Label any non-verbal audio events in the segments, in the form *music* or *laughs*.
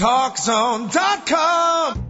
TalkZone.com.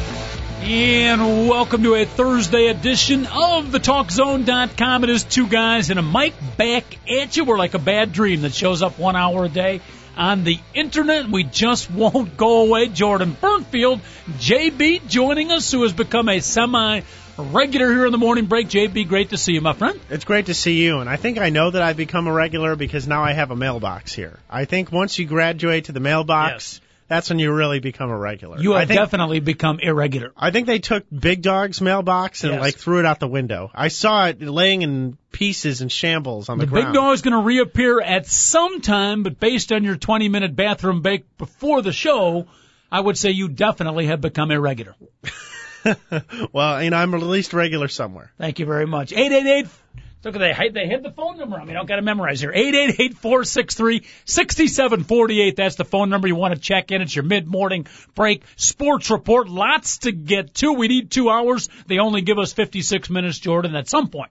And welcome to a Thursday edition of the TalkZone.com. It is two guys and a mic back at you. We're like a bad dream that shows up one hour a day on the internet. We just won't go away. Jordan Burnfield, JB joining us, who has become a semi regular here in the morning break. JB, great to see you, my friend. It's great to see you, and I think I know that I've become a regular because now I have a mailbox here. I think once you graduate to the mailbox, Yes. That's when you really become a regular. You have think, definitely become irregular. I think they took Big Dog's mailbox and Yes. like threw it out the window. I saw it laying in pieces and shambles on the, The ground. big dog is going to reappear at some time, but based on your 20 minute bathroom break before the show, I would say you definitely have become irregular. *laughs* well, you know, I'm at least regular somewhere. Thank you very much. 888. Look they hid, they hid the phone number on me. I don't got to memorize here. 888-463-6748. That's the phone number you want to check in. It's your mid-morning break sports report. Lots to get to. We need two hours. They only give us 56 minutes, Jordan. At some point,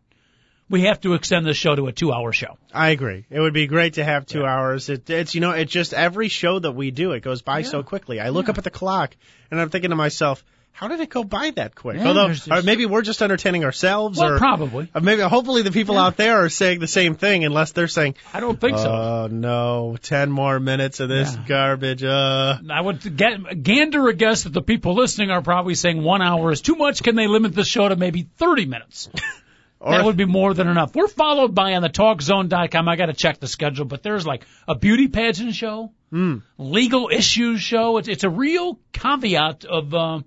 we have to extend the show to a two-hour show. I agree. It would be great to have two hours. It, it's you know, it's just every show that we do, it goes by so quickly. I look up at the clock and I'm thinking to myself, how did it go by that quick? Yeah, Although, just- or maybe we're just entertaining ourselves, Well, or probably. or maybe hopefully the people out there are saying the same thing, unless they're saying, I don't think so. "Oh no, ten more minutes of this Yeah. garbage." Uh, I would get gander a guess that the people listening are probably saying one hour is too much. Can they limit the show to maybe 30 minutes? *laughs* or that would be more than enough. We're followed by on the talkzone.com. I got to check the schedule, but there's like a beauty pageant show, legal issues show. It's, it's a real caveat of uh,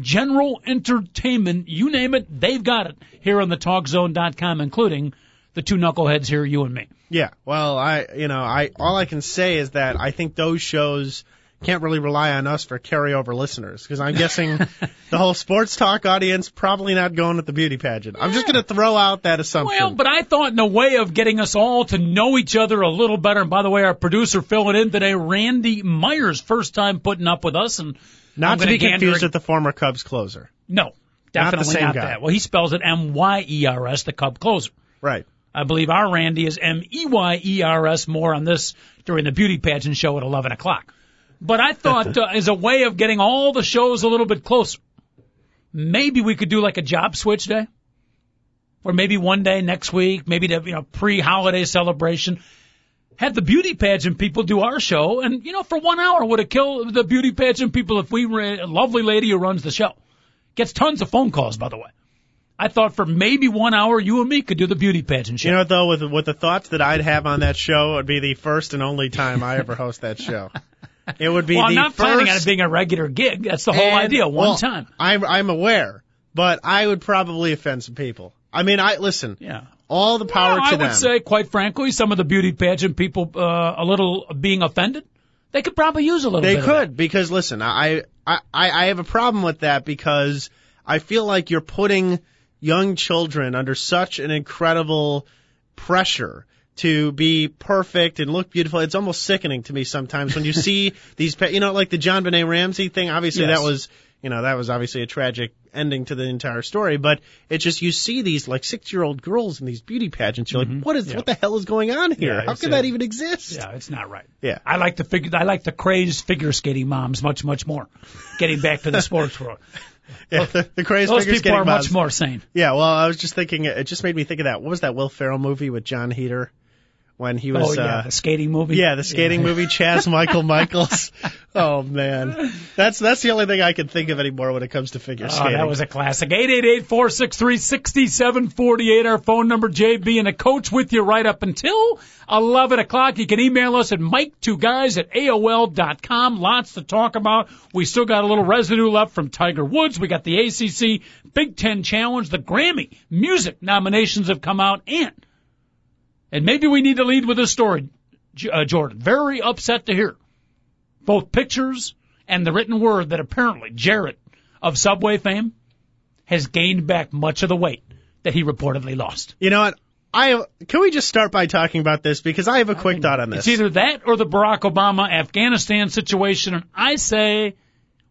general entertainment. You name it, they've got it here on the talkzone.com, including the two knuckleheads here, you and me. yeah. Well, I you know, I all I can say is that I think those shows can't really rely on us for carryover listeners because I'm guessing *laughs* the whole sports talk audience probably not going with the beauty pageant. I'm just going to throw out that assumption. Well, but I thought in a way of getting us all to know each other a little better. And by the way, our producer filling in today, Randy Myers, first time putting up with us, and Not to be confused with the former Cubs closer. No, Not the definitely same not, guy. that. Well, he spells it M Y E R S, the Cub closer. Right. I believe our Randy is M E Y E R S. More on this during the beauty pageant show at 11 o'clock. But I thought, *laughs* uh, as a way of getting all the shows a little bit closer, maybe we could do like a job switch day, or maybe one day next week, maybe the you know pre-holiday celebration. Have the beauty pageant people do our show, and you know, for one hour would it kill the beauty pageant people if we ran a lovely lady who runs the show gets tons of phone calls, by the way. I thought for maybe one hour, you and me could do the beauty pageant show. You know what, though, with with the thoughts that I'd have on that show, it would be the first and only time I ever host that show. *laughs* It would be well, the I'm not first planning on it being a regular gig. That's the whole and- idea. One well, time. I'm I'm aware, but I would probably offend some people. I mean, I listen. Yeah. All the power Well, to them. I would say, quite frankly, some of the beauty pageant people uh, a little being offended. They could probably use a little. They could because listen, I, I I I have a problem with that because I feel like you're putting young children under such an incredible pressure to be perfect and look beautiful. It's almost sickening to me sometimes when you *laughs* see these, you know, like the JonBenét Ramsey thing. Obviously, Yes. that was, you know, that was obviously a tragic ending to the entire story. But it's just you see these like six year old girls in these beauty pageants. You're like, what is, what the hell is going on here? Mm-hmm. Yeah, How can a- that even exist? Yeah, it's not right. Yeah. I like the figure. I like the crazed figure skating moms much, much more. Getting back to the sports world, *laughs* Yeah, the, the crazy those people are skating much more sane. Yeah, well, I was just thinking, it just made me think of that. What was that Will Ferrell movie with Jon Heder when he was? oh yeah, uh, the skating movie. yeah, the skating movie, Chaz *laughs* Michael Michaels. Oh man, that's that's the only thing I can think of anymore when it comes to figure Oh, skating. that was a classic. Eight eight eight four six three sixty seven forty eight. Our phone number, JB, and a coach with you right up until eleven o'clock. You can email us at Mike Two Guys at AOL dot com. Lots to talk about. We still got a little residue left from Tiger Woods. We got the ACC Big Ten Challenge, the Grammy music nominations have come out, and and maybe we need to lead with this story, uh, Jordan. Very upset to hear both pictures and the written word that apparently Jared of Subway fame has gained back much of the weight that he reportedly lost. You know what? I can we just start by talking about this because I have a quick thought on this. It's either that or the Barack Obama Afghanistan situation, and I say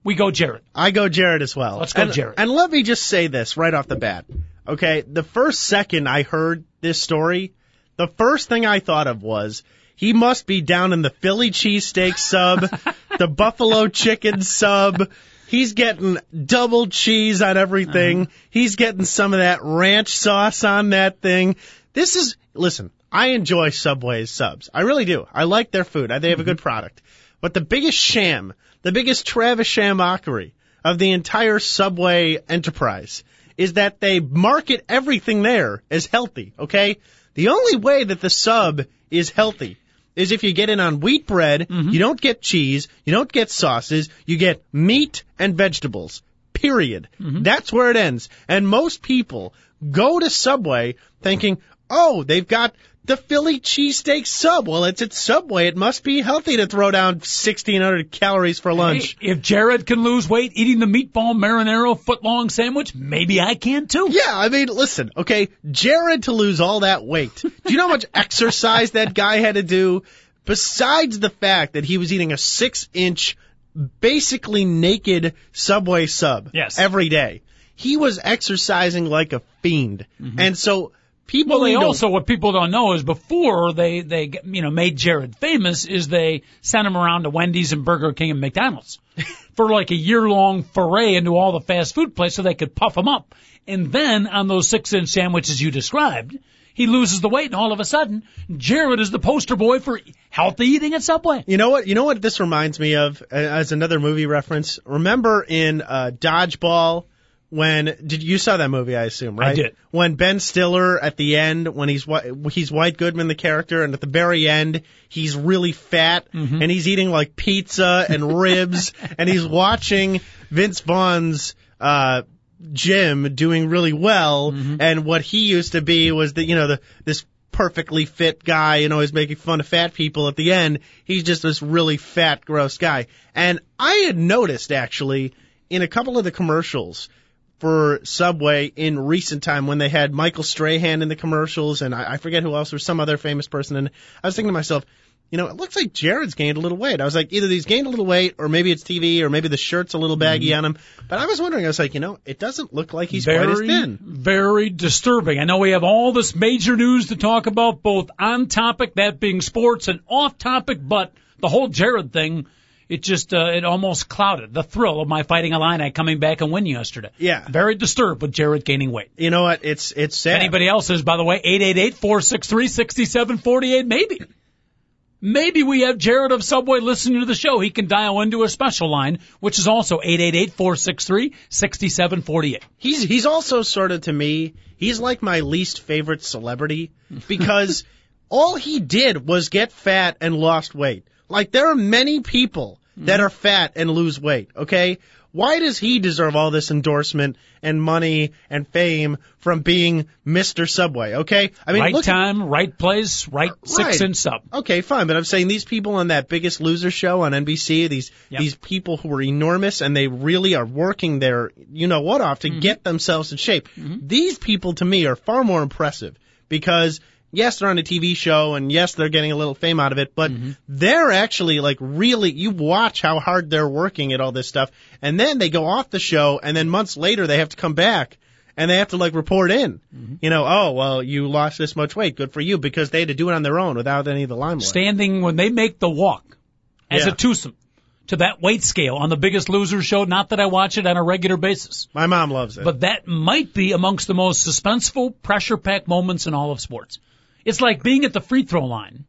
we go Jared. I go Jared as well. Let's go and, Jared. And let me just say this right off the bat. Okay, the first second I heard this story, the first thing I thought of was he must be down in the Philly cheesesteak sub, the buffalo chicken sub. He's getting double cheese on everything. Uh-huh. He's getting some of that ranch sauce on that thing. This is, listen, I enjoy Subway's subs. I really do. I like their food. They have a good product. But the biggest sham, the biggest Travis mockery of the entire Subway enterprise is that they market everything there as healthy, okay? The only way that the sub is healthy is if you get in on wheat bread, mm-hmm. you don't get cheese, you don't get sauces, you get meat and vegetables. Period. Mm-hmm. That's where it ends. And most people go to Subway thinking, oh, they've got the Philly cheesesteak sub. Well, it's at Subway. It must be healthy to throw down 1600 calories for lunch. Hey, if Jared can lose weight eating the meatball marinara footlong sandwich, maybe I can too. Yeah, I mean, listen, okay, Jared to lose all that weight. Do you know how much *laughs* exercise that guy had to do? Besides the fact that he was eating a six inch, basically naked Subway sub Yes. every day, he was exercising like a fiend. Mm-hmm. And so people Well, they also what people don't know is before they they you know made Jared famous is they sent him around to Wendy's and Burger King and McDonald's *laughs* for like a year long foray into all the fast food places so they could puff him up. And then on those six inch sandwiches you described, he loses the weight and all of a sudden Jared is the poster boy for healthy eating at Subway. You know what? You know what this reminds me of as another movie reference. Remember in uh, Dodgeball when did you saw that movie? I assume, right? did. When Ben Stiller at the end, when he's he's White Goodman the character, and at the very end he's really fat Mm-hmm. and he's eating like pizza and ribs, *laughs* and he's watching Vince Vaughn's. Uh, Jim doing really well, Mm-hmm. and what he used to be was the you know the this perfectly fit guy, you know, he's making fun of fat people at the end. He's just this really fat, gross guy. And I had noticed actually in a couple of the commercials for Subway in recent time when they had Michael Strahan in the commercials and I, I forget who else, or some other famous person. And I was thinking to myself, you know, it looks like Jared's gained a little weight. I was like, either he's gained a little weight or maybe it's TV or maybe the shirt's a little baggy mm-hmm. on him. But I was wondering, I was like, you know, it doesn't look like he's quite as very, thin. very disturbing. I know we have all this major news to talk about, both on topic, that being sports, and off topic, but the whole Jared thing, it just, uh, it almost clouded the thrill of my fighting Illini coming back and winning yesterday. Yeah. Very disturbed with Jared gaining weight. You know what? It's it's sad. Anybody else is, by the way, 888-463-6748, maybe. Maybe we have Jared of Subway listening to the show. He can dial into a special line, which is also 888-463-6748. He's he's also sort of to me, he's like my least favorite celebrity because *laughs* all he did was get fat and lost weight. Like there are many people that are fat and lose weight, okay? Why does he deserve all this endorsement and money and fame from being Mr. Subway, okay? I mean, right look time, right place, right, six inch sub. Okay, fine, but I'm saying these people on that Biggest Loser show on NBC, these Yep. these people who are enormous and they really are working their you know what off Mm-hmm. to get themselves in shape. These people to me are far more impressive because yes, they're on a TV show and yes, they're getting a little fame out of it, but Mm-hmm. they're actually like really you watch how hard they're working at all this stuff and then they go off the show and then months later they have to come back and they have to like report in. Mm-hmm. You know, oh well, you lost this much weight. Good for you because they had to do it on their own without any of the limelight. Standing when they make the walk as Yeah. a twosome to that weight scale on the Biggest Loser show. Not that I watch it on a regular basis, My mom loves it. but that might be amongst the most suspenseful, pressure-packed moments in all of sports. It's like being at the free throw line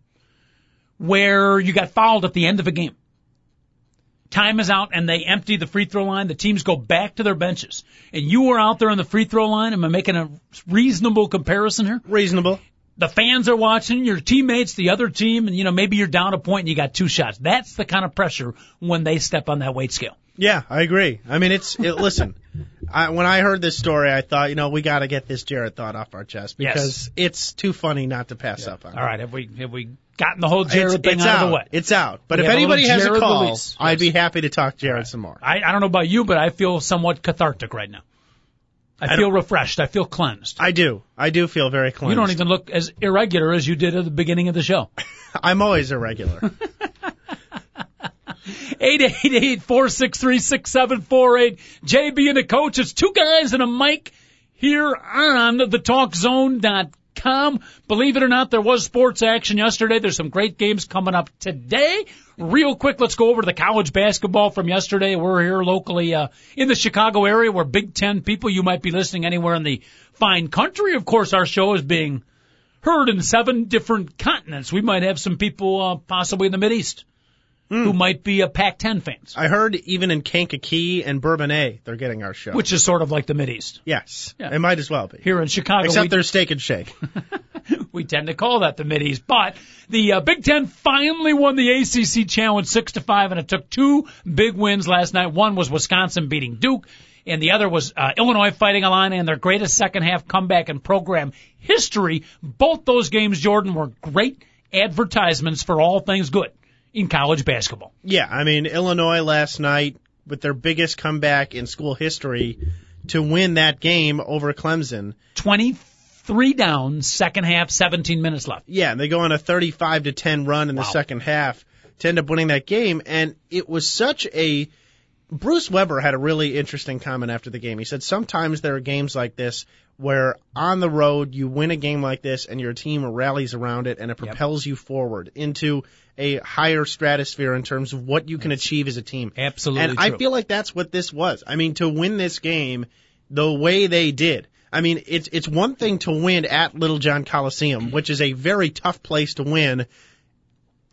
where you got fouled at the end of a game. Time is out and they empty the free throw line. The teams go back to their benches. And you were out there on the free throw line. Am I making a reasonable comparison here? Reasonable. the fans are watching, your teammates, the other team, and you know, maybe you're down a point and you got two shots. That's the kind of pressure when they step on that weight scale. Yeah, I agree. I mean, it's it, listen. I, when I heard this story, I thought, you know, we got to get this Jared thought off our chest Yes. because it's too funny not to pass up on. All right, have we have we gotten the whole Jared it's, thing it's out, out of the way. It's out. But We if have a little anybody has a call, release. I'd be happy to talk Jared some more. I, I don't know about you, but I feel somewhat cathartic right now. I, feel refreshed. I feel cleansed. I do. I do feel very cleansed. You don't even look as irregular as you did at the beginning of the show. *laughs* I'm always irregular. *laughs* 888-463-6748. JB and the coach. It's two guys and a mic here on the talkzone.com. Believe it or not, there was sports action yesterday. There's some great games coming up today. Real quick, let's go over to the college basketball from yesterday. We're here locally, uh, in the Chicago area. We're Big Ten people. You might be listening anywhere in the fine country. Of course, our show is being heard in seven different continents. We might have some people, uh, possibly in the Mideast who might be a Pac-10 fans. I heard even in Kankakee and Bourbonnais, they're getting our show. which is sort of like the Mideast. yes, Yeah. it might as well be. Here in Chicago, Except we, their steak and shake. *laughs* we tend to call that the Mideast. But the uh, Big Ten finally won the ACC Challenge six to five, and it took two big wins last night. One was Wisconsin beating Duke, and the other was uh, Illinois fighting Illini and their greatest second half comeback in program history. Both those games, Jordan, were great advertisements for all things good in college basketball. yeah, I mean Illinois last night with their biggest comeback in school history to win that game over Clemson. 23 down, second half, 17 minutes left. Yeah, and they go on a 35 to 10 run in the second half to end up winning that game. And it was such a. Bruce Weber had a really interesting comment after the game. He said sometimes there are games like this where on the road you win a game like this and your team rallies around it and it propels you forward into a higher stratosphere in terms of what you can achieve as a team. Absolutely And I feel like that's what this was. I mean, to win this game the way they did. I mean, it's it's one thing to win at Littlejohn Coliseum, *clears throat* which is a very tough place to win,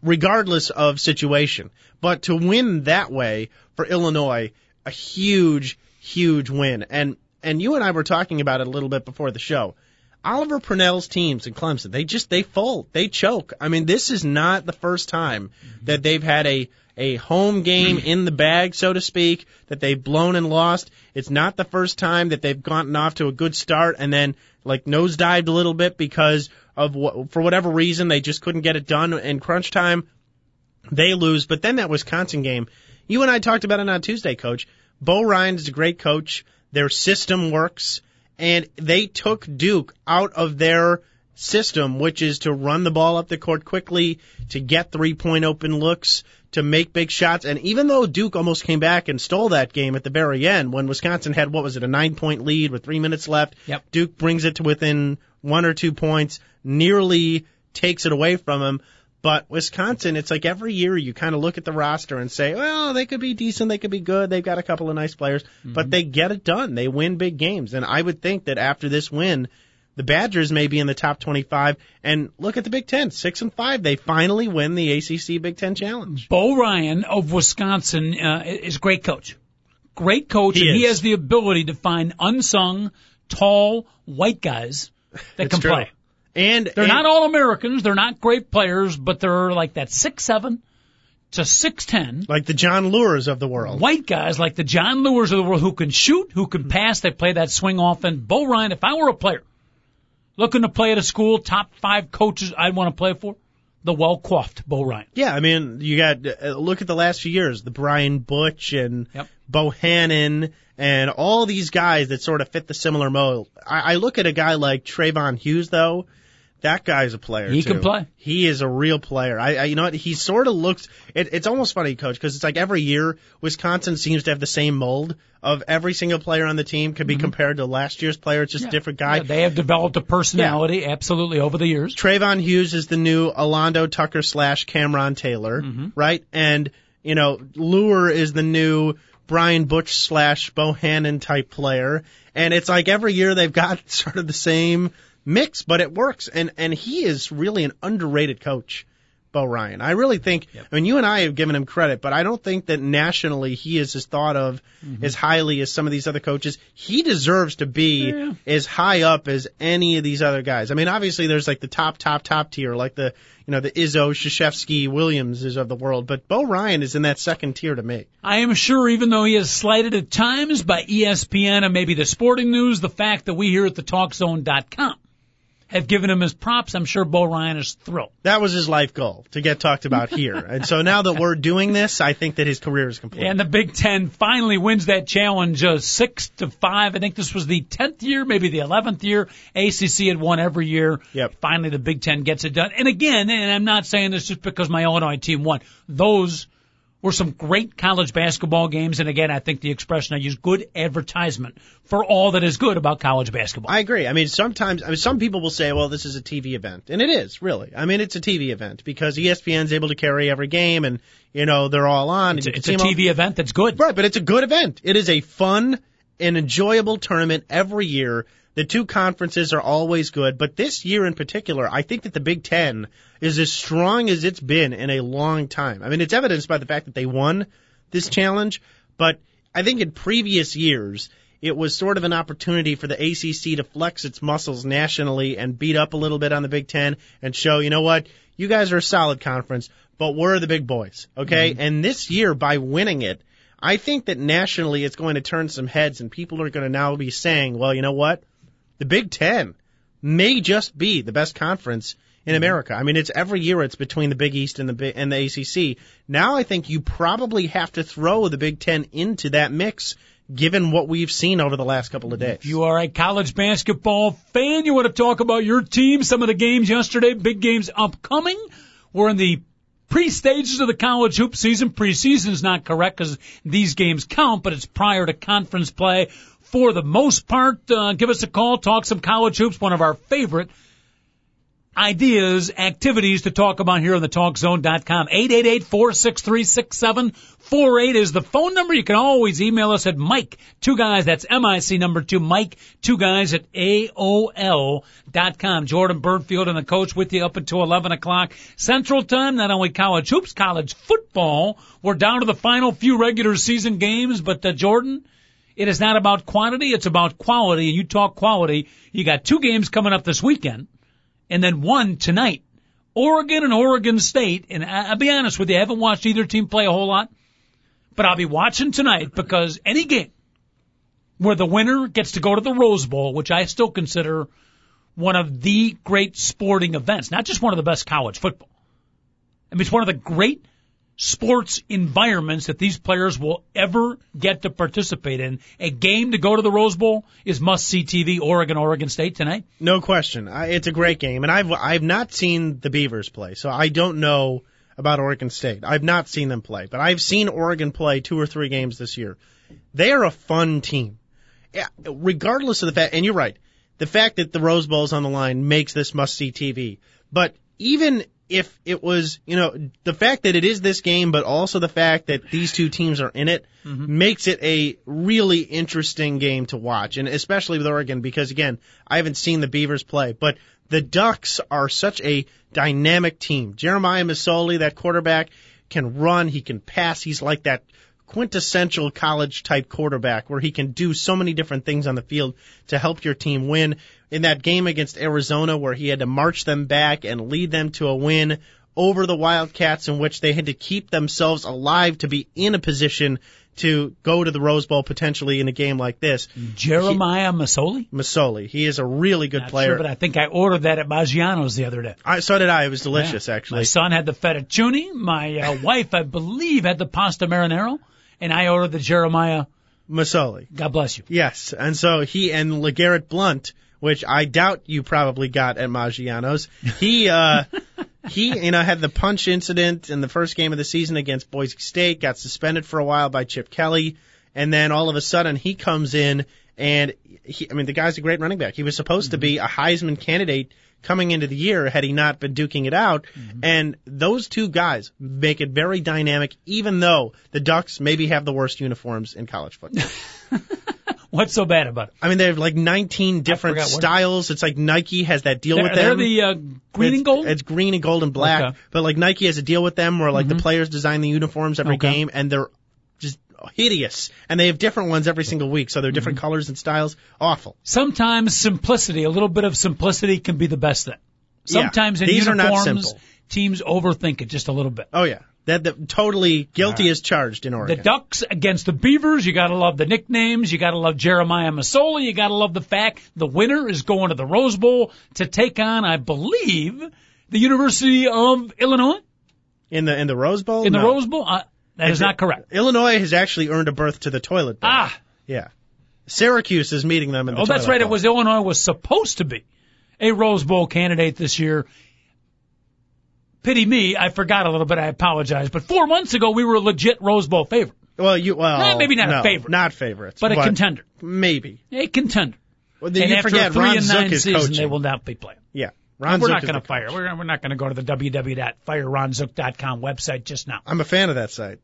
regardless of situation. But to win that way for Illinois, a huge, huge win. And and you and I were talking about it a little bit before the show. Oliver Purnell's teams in Clemson, they just they fold, they choke. I mean, this is not the first time mm-hmm. that they've had a a home game in the bag, so to speak, that they've blown and lost. It's not the first time that they've gotten off to a good start and then like nosedived a little bit because of what, for whatever reason they just couldn't get it done in crunch time. They lose, but then that Wisconsin game, you and I talked about it on Tuesday, Coach. Bo Ryan is a great coach. Their system works, and they took Duke out of their system, which is to run the ball up the court quickly, to get three point open looks, to make big shots. And even though Duke almost came back and stole that game at the very end, when Wisconsin had, what was it, a nine point lead with three minutes left, Yep. Duke brings it to within one or two points, nearly takes it away from them. But Wisconsin, it's like every year you kind of look at the roster and say, well, they could be decent, they could be good, they've got a couple of nice players, but they get it done. They win big games. And I would think that after this win, the Badgers may be in the top 25. And look at the Big Ten, six and five. They finally win the ACC Big Ten Challenge. Bo Ryan of Wisconsin uh, is a great coach. Great coach, He and he has the ability to find unsung, tall, white guys that It's can true. play. And They're and- not all Americans. They're not great players, but they're like that six seven to six ten. like the Jon Leuers of the world. White guys like the Jon Leuers of the world who can shoot, who can pass, they play that swing offense. Bo Ryan, if I were a player looking to play at a school, top five coaches I'd want to play for, the well coiffed Bo Ryan. Yeah, I mean, you got uh, look at the last few years, the Brian Butch and Yep. Bohannon and all these guys that sort of fit the similar mold. I, I look at a guy like Trevon Hughes though. That guy's a player. He too. can play. He is a real player. I, I you know what? He sort of looks. It, it's almost funny, coach, because it's like every year Wisconsin seems to have the same mold of every single player on the team could be compared to last year's player. It's just a different guy. Mm-hmm. Yeah, they have developed a personality, absolutely, over the years. Trevon Hughes is the new Alando Tucker slash Kammron Taylor, right? And you know, Leuer is the new Brian Butch slash Bohannon type player. And it's like every year they've got *laughs* sort of the same mix, but it works. And and he is really an underrated coach. Bo Ryan. I really think, I mean, you and I have given him credit, but I don't think that nationally he is as thought of mm-hmm. as highly as some of these other coaches. He deserves to be Yeah. as high up as any of these other guys. I mean, obviously there's like the top, top, top tier, like the, you know, the Izzo, Krzyzewski, Williamses of the world, but Bo Ryan is in that second tier to me. I am sure, even though he is slighted at times by ESPN and maybe the sporting news, the fact that we here at the TalkZone.com have given him his props. I'm sure Bo Ryan is thrilled. That was his life goal to get talked about *laughs* here. and so now that we're doing this, I think that his career is complete. And the Big Ten finally wins that challenge uh, six to five. I think this was the tenth year, maybe the eleventh year. ACC had won every year. Yep. Finally, the Big Ten gets it done. And again, and I'm not saying this just because my Illinois team won. Those were some great college basketball games. And again, I think the expression I use, good advertisement for all that is good about college basketball. I agree. I mean, sometimes, I mean, some people will say, well, this is a TV event. And it is, really. I mean, it's a TV event because ESPN's able to carry every game and, you know, they're all on. it's a, it's a 'em all- TV event that's good. Right, but it's a good event. It is a fun and enjoyable tournament every year. The two conferences are always good, but this year in particular, I think that the Big Ten is as strong as it's been in a long time. I mean, it's evidenced by the fact that they won this challenge, but I think in previous years, it was sort of an opportunity for the ACC to flex its muscles nationally and beat up a little bit on the Big Ten and show, you know what, you guys are a solid conference, but we're the big boys, okay? Mm-hmm. And this year, by winning it, I think that nationally it's going to turn some heads and people are going to now be saying, well, you know what? The Big Ten may just be the best conference in America. I mean, it's every year it's between the Big East and the and the ACC. Now I think you probably have to throw the Big Ten into that mix, given what we've seen over the last couple of days. If you are a college basketball fan, you want to talk about your team, some of the games yesterday, big games upcoming. We're in the pre-stages of the college hoop season. Preseason is not correct because these games count, but it's prior to conference play. For the most part, uh, give us a call, talk some college hoops, one of our favorite ideas, activities to talk about here on the talkzone.com. 888-463-6748 is the phone number. You can always email us at Mike, two guys, that's M-I-C number two, Mike, two guys at AOL.com. Jordan Burnfield and the coach with you up until 11 o'clock Central Time. Not only college hoops, college football. We're down to the final few regular season games, but uh, Jordan, it is not about quantity, it's about quality. And you talk quality, you got two games coming up this weekend and then one tonight. Oregon and Oregon State, and I- I'll be honest with you, I haven't watched either team play a whole lot, but I'll be watching tonight because any game where the winner gets to go to the Rose Bowl, which I still consider one of the great sporting events, not just one of the best college football. I mean, it's one of the great sports environments that these players will ever get to participate in. A game to go to the Rose Bowl is must see TV, Oregon, Oregon State tonight. No question. I, it's a great game, and I've I've not seen the Beavers play, so I don't know about Oregon State. I've not seen them play, but I've seen Oregon play two or three games this year. They are a fun team, Yeah, regardless of the fact. And you're right, the fact that the Rose Bowl is on the line makes this must see TV. But even if it was, you know, the fact that it is this game, but also the fact that these two teams are in it mm-hmm. makes it a really interesting game to watch. And especially with Oregon, because again, I haven't seen the Beavers play, but the Ducks are such a dynamic team. Jeremiah Masoli, that quarterback, can run, he can pass, he's like that quintessential college type quarterback where he can do so many different things on the field to help your team win. In that game against Arizona where he had to march them back and lead them to a win over the Wildcats in which they had to keep themselves alive to be in a position to go to the Rose Bowl potentially in a game like this. Jeremiah Masoli? Masoli, he is a really good Not player. sure, but I think I ordered that at Maggiano's the other day. I, so did I. It was delicious, Yeah. actually. My son had the fettuccine. My uh, *laughs* wife, I believe, had the pasta marinara, and I ordered the Jeremiah. Masoli. God bless you. Yes, and so he and LeGarrette Blunt, which I doubt you probably got at Maggiano's, he uh *laughs* he you know had the punch incident in the first game of the season against Boise State, got suspended for a while by Chip Kelly, and then all of a sudden he comes in and he, I mean the guy's a great running back. He was supposed to be a Heisman candidate coming into the year had he not been duking it out. And those two guys make it very dynamic, even though the Ducks maybe have the worst uniforms in college football. *laughs* What's so bad about it? I mean, they have like 19 different forgot what- styles. It's like Nike has that deal They're, with they're them. the uh, green it's, and gold. It's green and gold and black. Okay. But like Nike has a deal with them where like the players design the uniforms every Okay. game and they're just hideous. And they have different ones every single week. So they're different colors and styles. Awful. Sometimes simplicity, a little bit of simplicity, can be the best thing. Yeah. Sometimes in These are not uniforms, simple. teams overthink it just a little bit. Oh yeah. That the totally guilty as charged in Oregon. The Ducks against the Beavers. You got to love the nicknames. You got to love Jeremiah Masoli. You got to love the fact the winner is going to the Rose Bowl to take on, I believe, the University of Illinois in the in the Rose Bowl. in the Rose Bowl. Uh, that is not correct. Illinois has actually earned a berth to the toilet bowl. Ah, Yeah. Syracuse is meeting them in the oh, that's right. It was Illinois was supposed to be a Rose Bowl candidate this year. Pity me, I forgot a little bit. I apologize. But four months ago, we were a legit Rose Bowl favorite, Well, you well, Nah, maybe not a favorite. not favorites, but a contender, Maybe. a contender. Well, and after forget a three Ron and Zook nine season, coaching. they will not be playing. Yeah, Ron we're Zook not going to fire. We're, we're not going to go to the www.fireronzook.com website just now. I'm a fan of that site.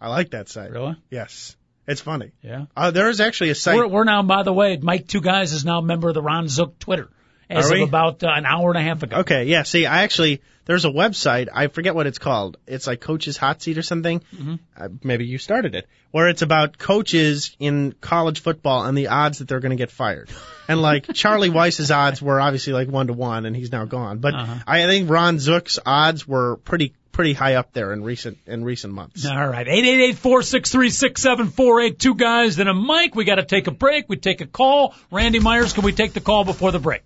I like that site. Really? Yes, it's funny. Yeah. Uh, there is actually a site. We're, we're now, by the way, Mike Two Guys is now a member of the Ron Zook Twitter as of about uh, an hour and a half ago. Okay, yeah. See, I actually there's a website. I forget what it's called. It's like Coach's Hot Seat or something. Mm-hmm. Uh, maybe you started it, where it's about coaches in college football and the odds that they're going to get fired. *laughs* And like Charlie Weis's odds were obviously like one to one, and he's now gone. But Uh-huh. I think Ron Zook's odds were pretty pretty high up there in recent in recent months. All right, eight eight eight four six three six seven four eight. Two guys, then a mic. We got to take a break. We take a call. Randy Myers, can we take the call before the break?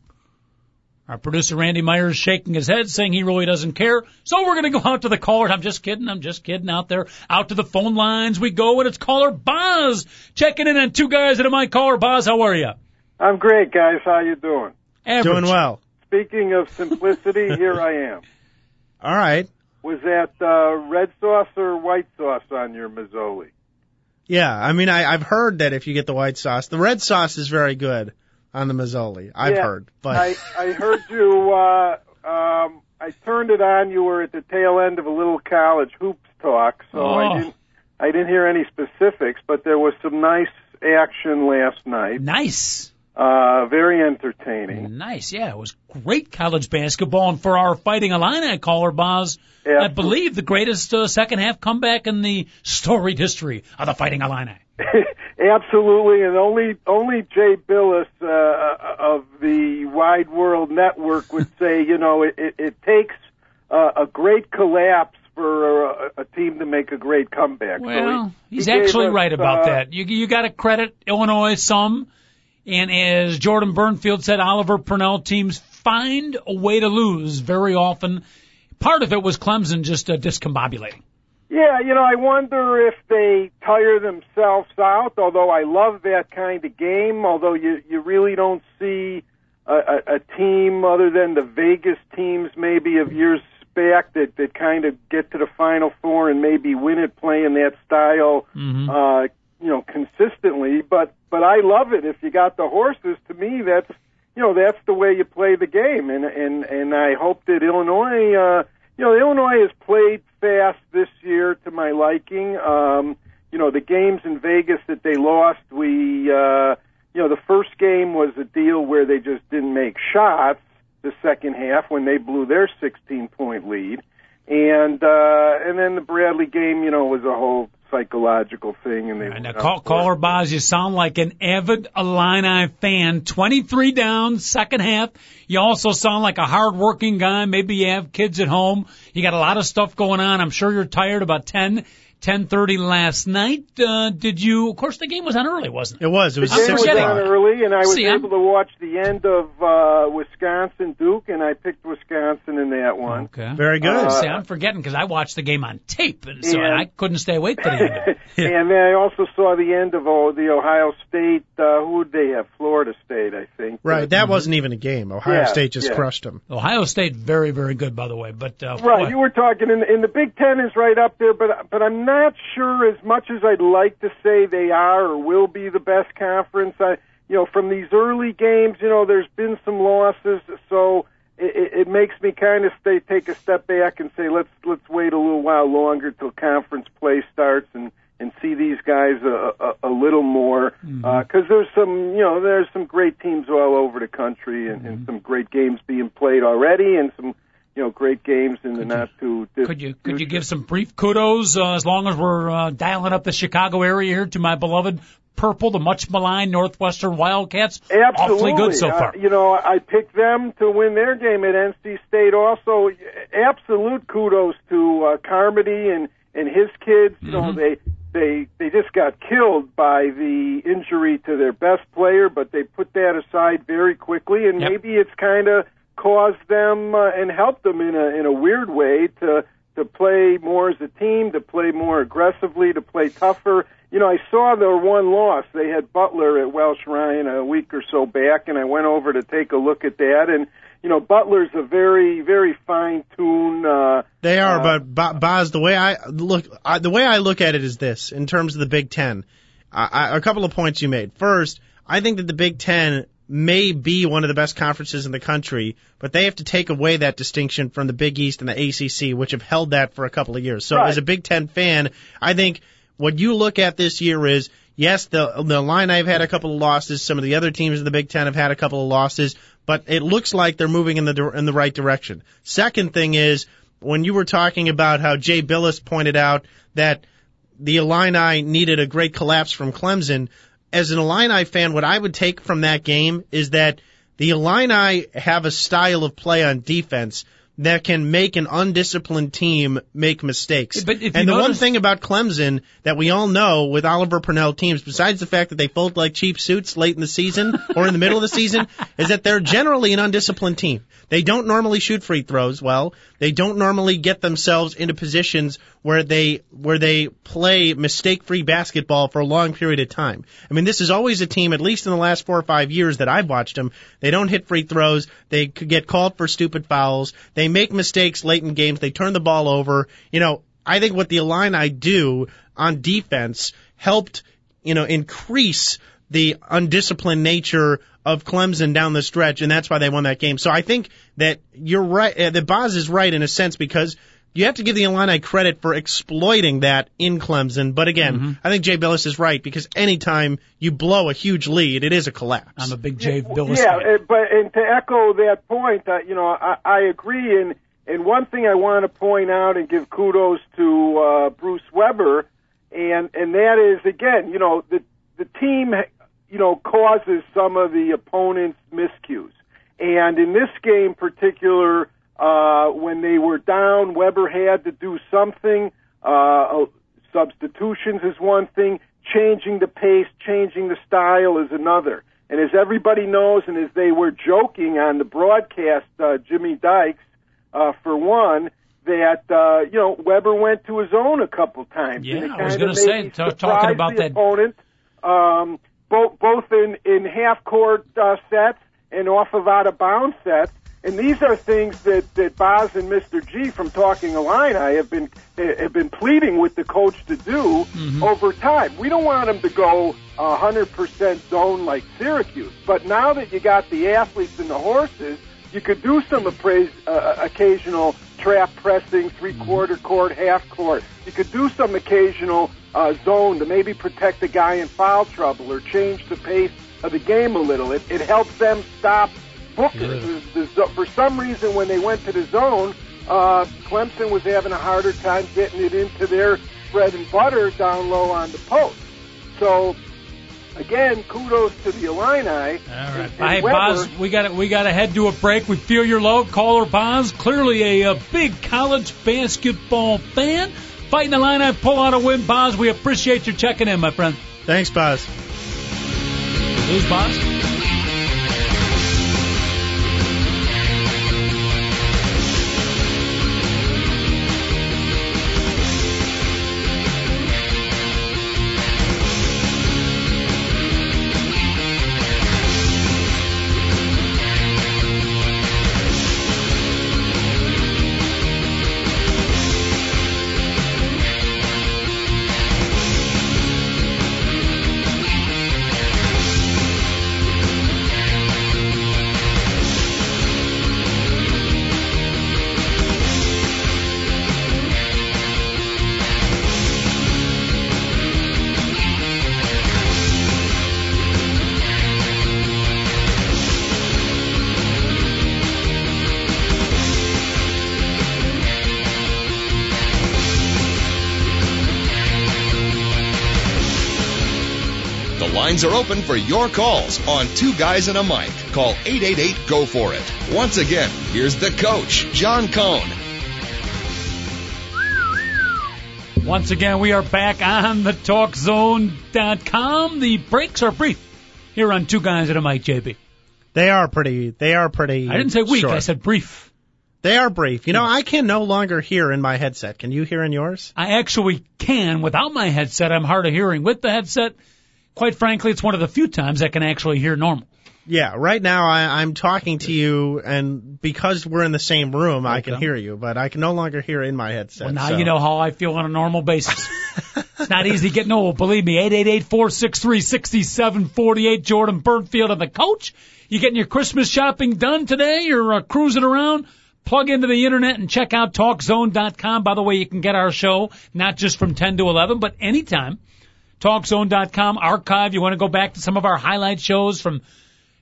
Our producer Randy Myers shaking his head, saying he really doesn't care. So we're going to go out to the callers. I'm just kidding. I'm just kidding. Out there, out to the phone lines we go, and it's caller Boz checking in on two guys at a mic. Caller Boz, how are you? I'm great, guys. How you doing? Average. Doing well. Speaking of simplicity, *laughs* here I am. All right. Was that uh, red sauce or white sauce on your Masoli? Yeah, I mean, I, I've heard that if you get the white sauce, the red sauce is very good on the Masoli. I've Yeah, heard, but I, I heard you. Uh, um, I turned it on. You were at the tail end of a little college hoops talk, so Oh. I didn't. I didn't hear any specifics, but there was some nice action last night. Nice. Uh, very entertaining. Nice, yeah. It was great college basketball, and for our Fighting Illini caller, Boz, I believe the greatest uh, second half comeback in the storied history of the Fighting Illini. *laughs* Absolutely, and only only Jay Bilas uh, of the Wide World Network would *laughs* say, you know, it, it, it takes uh, a great collapse for a, a team to make a great comeback. So Well, he- he's he actually us, right about uh, that. You you got to credit Illinois some, and as Jordan Burnfield said, Oliver Purnell teams find a way to lose very often. Part of it was Clemson just uh, discombobulating. Yeah, you know, I wonder if they tire themselves out. Although I love that kind of game, although you you really don't see a, a, a team other than the Vegas teams maybe of years back that that kind of get to the Final Four and maybe win it playing that style, uh, you know, consistently. But but I love it if you got the horses. To me, that's you know that's the way you play the game, and and and I hope that Illinois. Uh, you know, Illinois has played fast this year to my liking. Um, you know, the games in Vegas that they lost, we, uh, you know, the first game was a deal where they just didn't make shots. The second half when they blew their 16 point lead, and uh, and then the Bradley game, you know, was a whole psychological thing, and they And now, call, caller Boz, you sound like an avid Illini fan. 23 down, second half. You also sound like a hard-working guy. Maybe you have kids at home. You got a lot of stuff going on. I'm sure you're tired. About 10, 10:30 last night. Uh, did you? Of course, the game was on early, wasn't it? it was. It was The I'm game was forgetting. on early, and I was See, I'm- able to watch the end of uh, Wisconsin Duke, and I picked Wisconsin in that one. Okay. Very good. Uh, See, I'm forgetting because I watched the game on tape, and so And- I couldn't stay awake for the end. *laughs* and then I also saw the end of oh, the Ohio State. Uh, who would they have? Florida State, I think. right. That wasn't even a game. Ohio Yeah, State just yeah. crushed them. Ohio State, very, very good, by the way. But uh, Right, boy, you were talking in, in the Big Ten is right up there, but but I'm not sure as much as I'd like to say they are or will be the best conference. I, you know, from these early games, you know, there's been some losses, so it, it makes me kind of stay take a step back and say let's let's wait a little while longer till conference play starts and and see these guys a, a, a little more. Mm-hmm. Uh, because there's some you know there's some great teams all over the country and, and mm-hmm. some great games being played already and some you know great games in the not too distant Could you could you give some brief kudos uh, as long as we're uh, dialing up the Chicago area here to my beloved purple, the much maligned Northwestern Wildcats. Absolutely. Awfully good so far. Uh, you know, I picked them to win their game at NC State. Also, absolute kudos to uh, Carmody and and his kids. You know, Mhm. they they they just got killed by the injury to their best player, but they put that aside very quickly, and Yep. maybe it's kind of caused them uh, and helped them in a in a weird way to to play more as a team, to play more aggressively, to play tougher. You know, I saw their one loss. They had Butler at Welsh Ryan a week or so back, and I went over to take a look at that. And you know, Butler's a very, very fine tune. Uh, They are, Uh, but Bo- Boz, the way I look, I, the way I look at it is this: in terms of the Big Ten, I, I, a couple of points you made. First, I think that the Big Ten may be one of the best conferences in the country, but they have to take away that distinction from the Big East and the ACC, which have held that for a couple of years. So, Right. as a Big Ten fan, I think what you look at this year is yes, the the line I've had a couple of losses. Some of the other teams in the Big Ten have had a couple of losses, but it looks like they're moving in the in the right direction. Second thing is when you were talking about how Jay Bilas pointed out that the Illini needed a great collapse from Clemson. As an Illini fan, what I would take from that game is that the Illini have a style of play on defense that can make an undisciplined team make mistakes. But and the one thing about Clemson that we all know with Oliver Purnell teams, besides the fact that they fold like cheap suits late in the season *laughs* or in the middle of the season, is that they're generally an undisciplined team. They don't normally shoot free throws well. They don't normally get themselves into positions where they where they play mistake-free basketball for a long period of time. I mean, this is always a team, at least in the last four or five years that I've watched them. They don't hit free throws. They get called for stupid fouls. They make mistakes late in games. They turn the ball over. You know, I think what the Illini do on defense helped, you know, increase the undisciplined nature of Clemson down the stretch, and that's why they won that game. So I think that you're right. Uh, that Boz is right in a sense because you have to give the Illini credit for exploiting that in Clemson. But again, I think Jay Bilas is right because anytime you blow a huge lead, it is a collapse. I'm a big Jay Bilas yeah, fan. but and to echo that point, uh, you know, I, I agree. And and one thing I want to point out and give kudos to uh, Bruce Weber, and and that is again, you know, the the team, you know, causes some of the opponent's miscues, and in this game particular, uh, when they were down, Weber had to do something. Uh, substitutions is one thing. Changing the pace, changing the style is another. And as everybody knows, and as they were joking on the broadcast, uh, Jimmy Dykes, uh, for one, that uh, you know Weber went to his own a couple times. Yeah, I was gonna say, maybe ta- talking about that- opponent, um, both both in in half court uh, sets and off of out of bounds sets. And these are things that, that Boz and Mr. G from Talking Illini have been have been pleading with the coach to do over time. We don't want them to go a hundred percent zone like Syracuse, but now that you got the athletes and the horses, you could do some appraise, uh, occasional trap pressing, three quarter court, half court. You could do some occasional uh, zone to maybe protect the guy in foul trouble or change the pace of the game a little. It, it helps them stop Booker. The, the, zo- for some reason, when they went to the zone, uh, Clemson was having a harder time getting it into their bread and butter down low on the post. So, again, kudos to the Illini. All right. And- and Hey, Weber- Boz, we got to we got to head to a break. We feel your love. Caller Boz, clearly a, a big college basketball fan. Fighting the line, I pull out a win. Boz, we appreciate you checking in, my friend. Thanks, Boz. Who's Boz? Lines are open for your calls on Two Guys and a Mic. Call 888 Go For It. Once again, here's the coach, John Cohn. Once again, we are back on the TalkZone.com. The breaks are brief here on Two Guys and a Mic, JB. They are pretty. They are pretty. I didn't say weak, short. I said brief. they are brief. You know, I can no longer hear in my headset. Can you hear in yours? I actually can without my headset. I'm hard of hearing. With the headset, quite frankly, it's one of the few times I can actually hear normal. Yeah. Right now, I, I'm talking to you, and because we're in the same room, I can Okay. hear you, but I can no longer hear in my headset. Well, now so- you know how I feel on a normal basis. *laughs* it's not easy getting old, believe me. 888-463-6748, Jordan Burnfield and the coach. You getting your Christmas shopping done today? You're uh, cruising around? Plug into the internet and check out TalkZone.com. By the way, you can get our show not just from 10 to 11, but anytime. TalkZone.com archive. You want to go back to some of our highlight shows from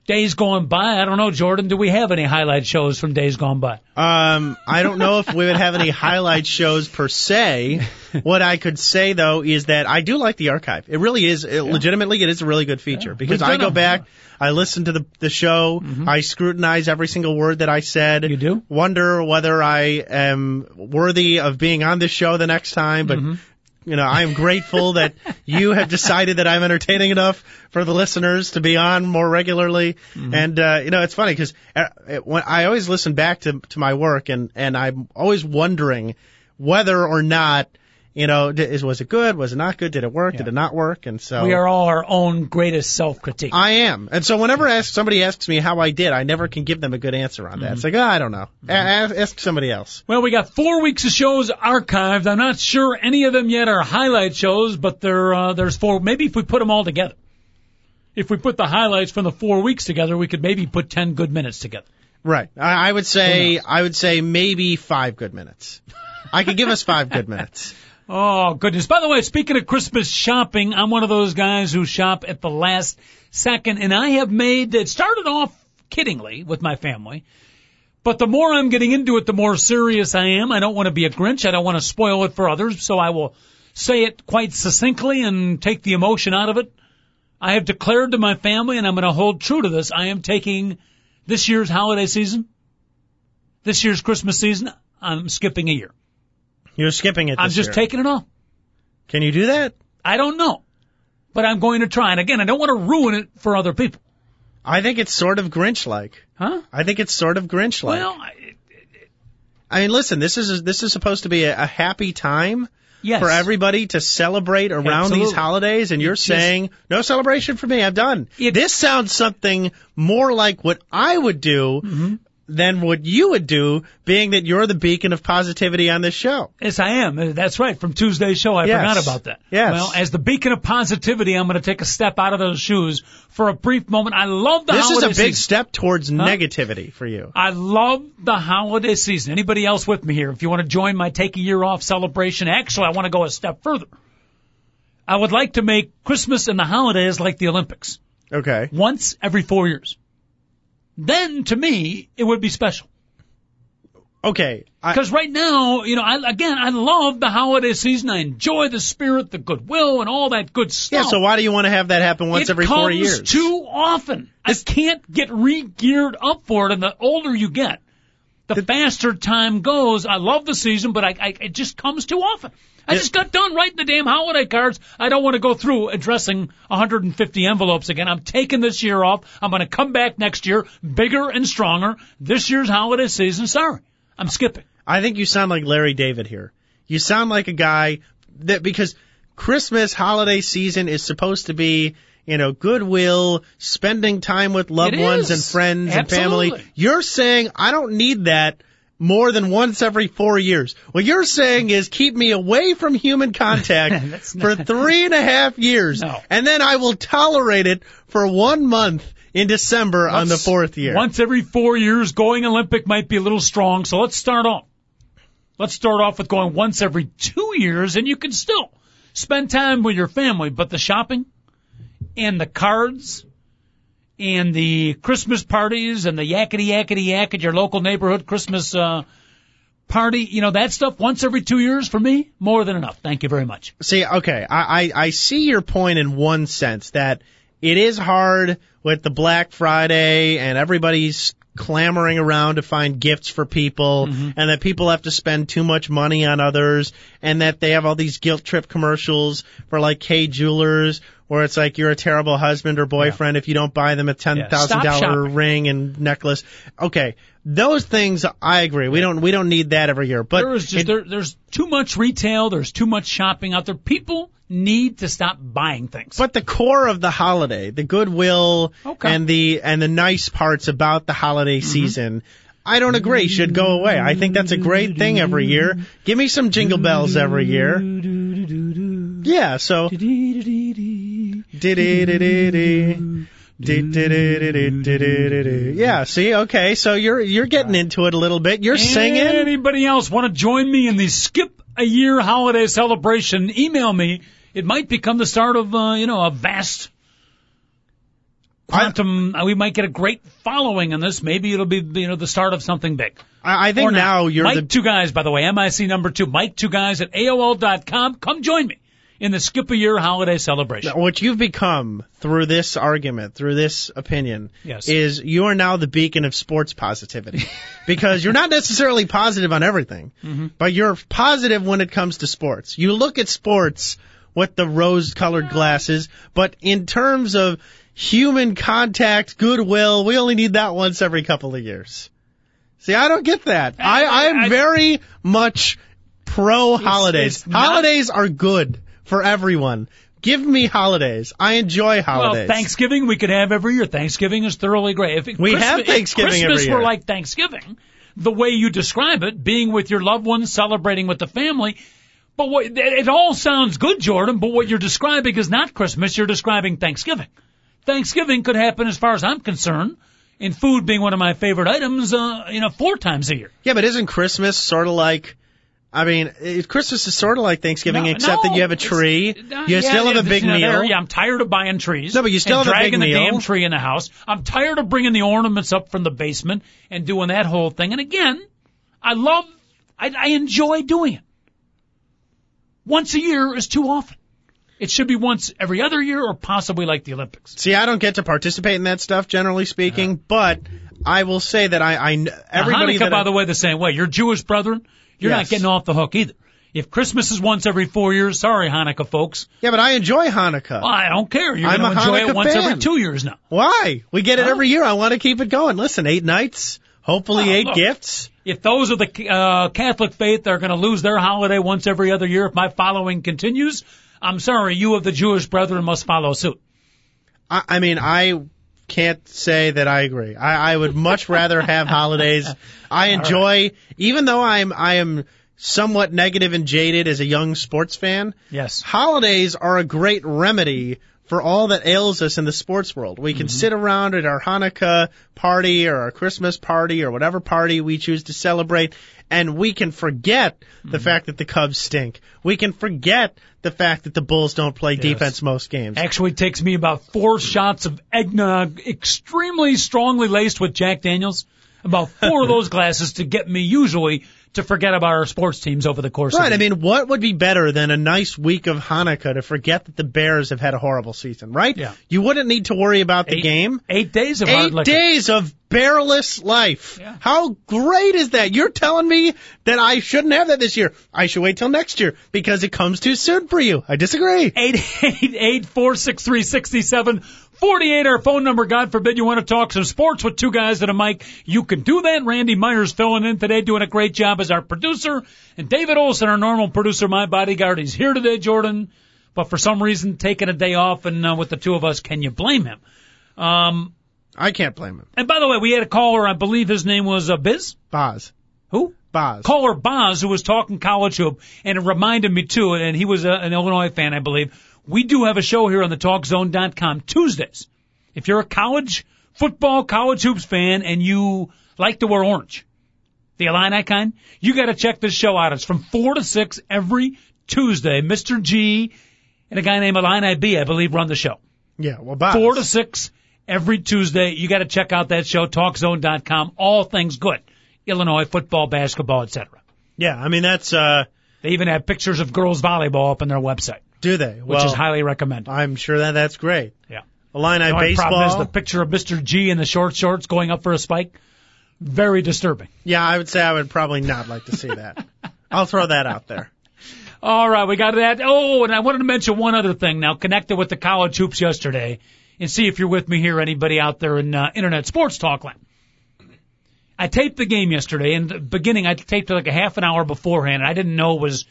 days gone by? I don't know, Jordan. Do we have any highlight shows from days gone by? Um, I don't know if we would have any highlight shows per se. *laughs* What I could say though is that I do like the archive. It really is, it, legitimately, it is a really good feature because I go them. back, I listen to the the show, I scrutinize every single word that I said. You do? Wonder whether I am worthy of being on this show the next time, but. You know, I am grateful that *laughs* you have decided that I'm entertaining enough for the listeners to be on more regularly. And uh, you know, it's funny because when I always listen back to to my work, and and I'm always wondering whether or not you know is was it good, was it not good, did it work, did it not work, and so We are all our own greatest self-critique. I am. And so whenever ask, somebody asks me how I did, I never can give them a good answer on that. Mm-hmm. It's like, oh, I don't know. A- mm-hmm. ask, ask somebody else. Well, we got four weeks of shows archived. I'm not sure any of them yet are highlight shows, but there uh, there's four. Maybe if we put them all together, if we put the highlights from the four weeks together, we could maybe put ten good minutes together. Right. I, I would say, I would say maybe five good minutes. I could give us five good minutes. *laughs* Oh goodness! By the way, speaking of Christmas shopping, I'm one of those guys who shop at the last second, and I have made it started off kiddingly with my family. But the more I'm getting into it, the more serious I am. I don't want to be a Grinch. I don't want to spoil it for others, so I will say it quite succinctly and take the emotion out of it. I have declared to my family, and I'm going to hold true to this, I am taking this year's holiday season, this year's Christmas season, I'm skipping a year. You're skipping it. I'm just year. taking it off. Can you do that? I don't know. But I'm going to try. And again, I don't want to ruin it for other people. I think it's sort of Grinch-like. Huh? I think it's sort of Grinch-like. Well, I, I mean, listen, this is this is supposed to be a, a happy time yes. for everybody to celebrate around these holidays, and you're just- saying no celebration for me. I'm done. It- this sounds something more like what I would do Mm-hmm. Than what you would do, being that you're the beacon of positivity on this show. Yes, I am. Uh, That's right. From Tuesday's show, I Yes. forgot about that. Yes. Well, as the beacon of positivity, I'm going to take a step out of those shoes for a brief moment. I love the This is a big season. step towards negativity for you. I love the holiday season. Anybody else with me here? If you want to join my take a year off celebration, actually, I want to go a step further. I would like to make Christmas and the holidays like the Olympics. Okay. once every four years. Then, to me, it would be special. Okay. Because right now, you know, I, again, I love the holiday season. I enjoy the spirit, the goodwill, and all that good stuff. yeah. So why do you want to have that happen once it every comes four years? too often. I can't get re-geared up for it, and the older you get, the, faster time goes. I love the season, but I, I it just comes too often. I just got done writing the damn holiday cards. I don't want to go through addressing 150 envelopes again. I'm taking this year off. I'm going to come back next year bigger and stronger. This year's holiday season, sorry, I'm skipping. I think you sound like Larry David here. You sound like a guy that because Christmas holiday season is supposed to be, you know, goodwill, spending time with loved It ones is. and friends and family. You're saying I don't need that more than once every four years. What you're saying is keep me away from human contact *laughs* for three and a half years, No. and then I will tolerate it for one month in December on the fourth year. Once every four years, going Olympic might be a little strong. So let's start off. Let's start off with going once every two years, and you can still spend time with your family. But the shopping and the cards and the Christmas parties and the yakety yakety yak at your local neighborhood Christmas uh, party, you know that stuff. Once every two years for me, more than enough. Thank you very much. See, okay, I, I, I see your point in one sense that it is hard with the Black Friday and everybody's clamoring around to find gifts for people mm-hmm. and that people have to spend too much money on others and that they have all these guilt trip commercials for like Kay Jewelers where it's like you're a terrible husband or boyfriend if you don't buy them a ten thousand Stop dollar ring and necklace. Okay. Those things I agree. We don't we don't need that every year. But there is just it- there, there's too much retail. There's too much shopping out there. People need to stop buying things. But the core of the holiday, the goodwill Okay. and the and the nice parts about the holiday mm-hmm. season, I don't agree should go away. I think that's a great thing every year. Give me some jingle bells every year. Yeah, so Yeah, see, okay, so you're you're getting into it a little bit. You're singing. Anybody else want to join me in the skip a year holiday celebration? Email me. It might become the start of uh, you know a vast quantum. uh we might get a great following in this. Maybe it'll be you know the start of something big. I, I think Or not. now you're Mike the Two Guys, by the way, MIC number two, Mike Two Guys at AOL dot com. Come join me in the skip a year holiday celebration. what you've become through this argument, through this opinion, Yes. is you are now the beacon of sports positivity. *laughs* because you're not necessarily positive on everything, Mm-hmm. but you're positive when it comes to sports. You look at sports with the rose colored glasses, but in terms of human contact, goodwill, we only need that once every couple of years. See, I don't get that. I, I am very much pro holidays. holidays are good for everyone. Give me holidays. I enjoy holidays. Well, Thanksgiving we could have every year. Thanksgiving is thoroughly great. If We Christmas, have if Thanksgiving Christmas every were like Thanksgiving, the way you describe it, being with your loved ones, celebrating with the family. But what, it all sounds good, Jordan. But what you're describing is not Christmas. You're describing Thanksgiving. Thanksgiving could happen, as far as I'm concerned, in food being one of my favorite items. Uh, you know, four times a year. Yeah, but isn't Christmas sort of like? I mean, it, Christmas is sort of like Thanksgiving, No, except that you have a tree. uh, you yeah, still have a big you know, meal. Yeah, I'm tired of buying trees. No, but you still and have a dragging big the meal. damn tree in the house. I'm tired of bringing the ornaments up from the basement and doing that whole thing. And again, I love, I, I enjoy doing it. Once a year is too often. It should be once every other year or possibly like the Olympics. See, I don't get to participate in that stuff, generally speaking, uh-huh. but I will say that I, I everybody Hanukkah, that by I, the way, the same way. You're Jewish brethren. You're not getting off the hook either. If Christmas is once every four years, sorry, Hanukkah folks. yeah, but I enjoy Hanukkah. Well, I don't care. You're I'm going a to enjoy Hanukkah it once fan. every two years now. Why? We get it every year. I want to keep it going. Listen, eight nights, hopefully eight look. gifts. If those of the uh, Catholic faith are going to lose their holiday once every other year, if my following continues, I'm sorry, you of the Jewish brethren must follow suit. I, I mean, I can't say that I agree. I, I would much rather have holidays. I enjoy, even though I'm I am somewhat negative and jaded as a young sports fan. Yes. Holidays are a great remedy for all that ails us in the sports world. We can mm-hmm. sit around at our Hanukkah party or our Christmas party or whatever party we choose to celebrate and we can forget the mm-hmm. fact that the Cubs stink. We can forget the fact that the Bulls don't play defense most games. Actually takes me about four shots of eggnog, extremely strongly laced with Jack Daniels. About four of *laughs* those glasses to get me usually to forget about our sports teams over the course of the Right. I mean, what would be better than a nice week of Hanukkah to forget that the Bears have had a horrible season, right? Yeah. You wouldn't need to worry about the eight, game. Eight days of hard Eight days of bearless life. Yeah. How great is that? You're telling me that I shouldn't have that this year. I should wait till next year because it comes too soon for you. I disagree. Eight *laughs* eight eight four six three sixty seven forty eight. Our phone number. God forbid you want to talk some sports with two guys and a mic. You can do that. Randy Myers filling in today, doing a great job as our producer, and David Olson, our normal producer, my bodyguard. He's here today, Jordan, but for some reason taking a day off. And uh, with the two of us, can you blame him? Um, I can't blame him. and by the way, we had a caller. I believe his name was uh, Biz. Boz. Who? Boz. caller Boz, who was talking college hoop, and it reminded me too, and he was a, an Illinois fan, I believe. We do have a show here on the TalkZone.com Tuesdays. If you're a college football, college hoops fan, and you like to wear orange, the Illini kind, you got to check this show out. It's from four to six every Tuesday. Mr. G and a guy named Illini B, I believe, run the show Yeah, well, Boz. four to six every Tuesday. You got to check out that show, TalkZone.com. All things good, Illinois football, basketball, etc. Yeah, I mean, that's, uh, They even have pictures of girls volleyball up on their website, do they? which well, is highly recommended. I'm sure that that's great. Yeah. Illini The baseball. problem is the picture of Mr. G in the short shorts going up for a spike. Very disturbing. yeah, I would say I would probably not like to see that. *laughs* I'll throw that out there. All right, we got that. Oh, and I wanted to mention one other thing now, connected with the college hoops yesterday, and see if you're with me here, anybody out there in uh, internet sports talk land. I taped the game yesterday. In the beginning, I taped it like a half an hour beforehand. I didn't know it was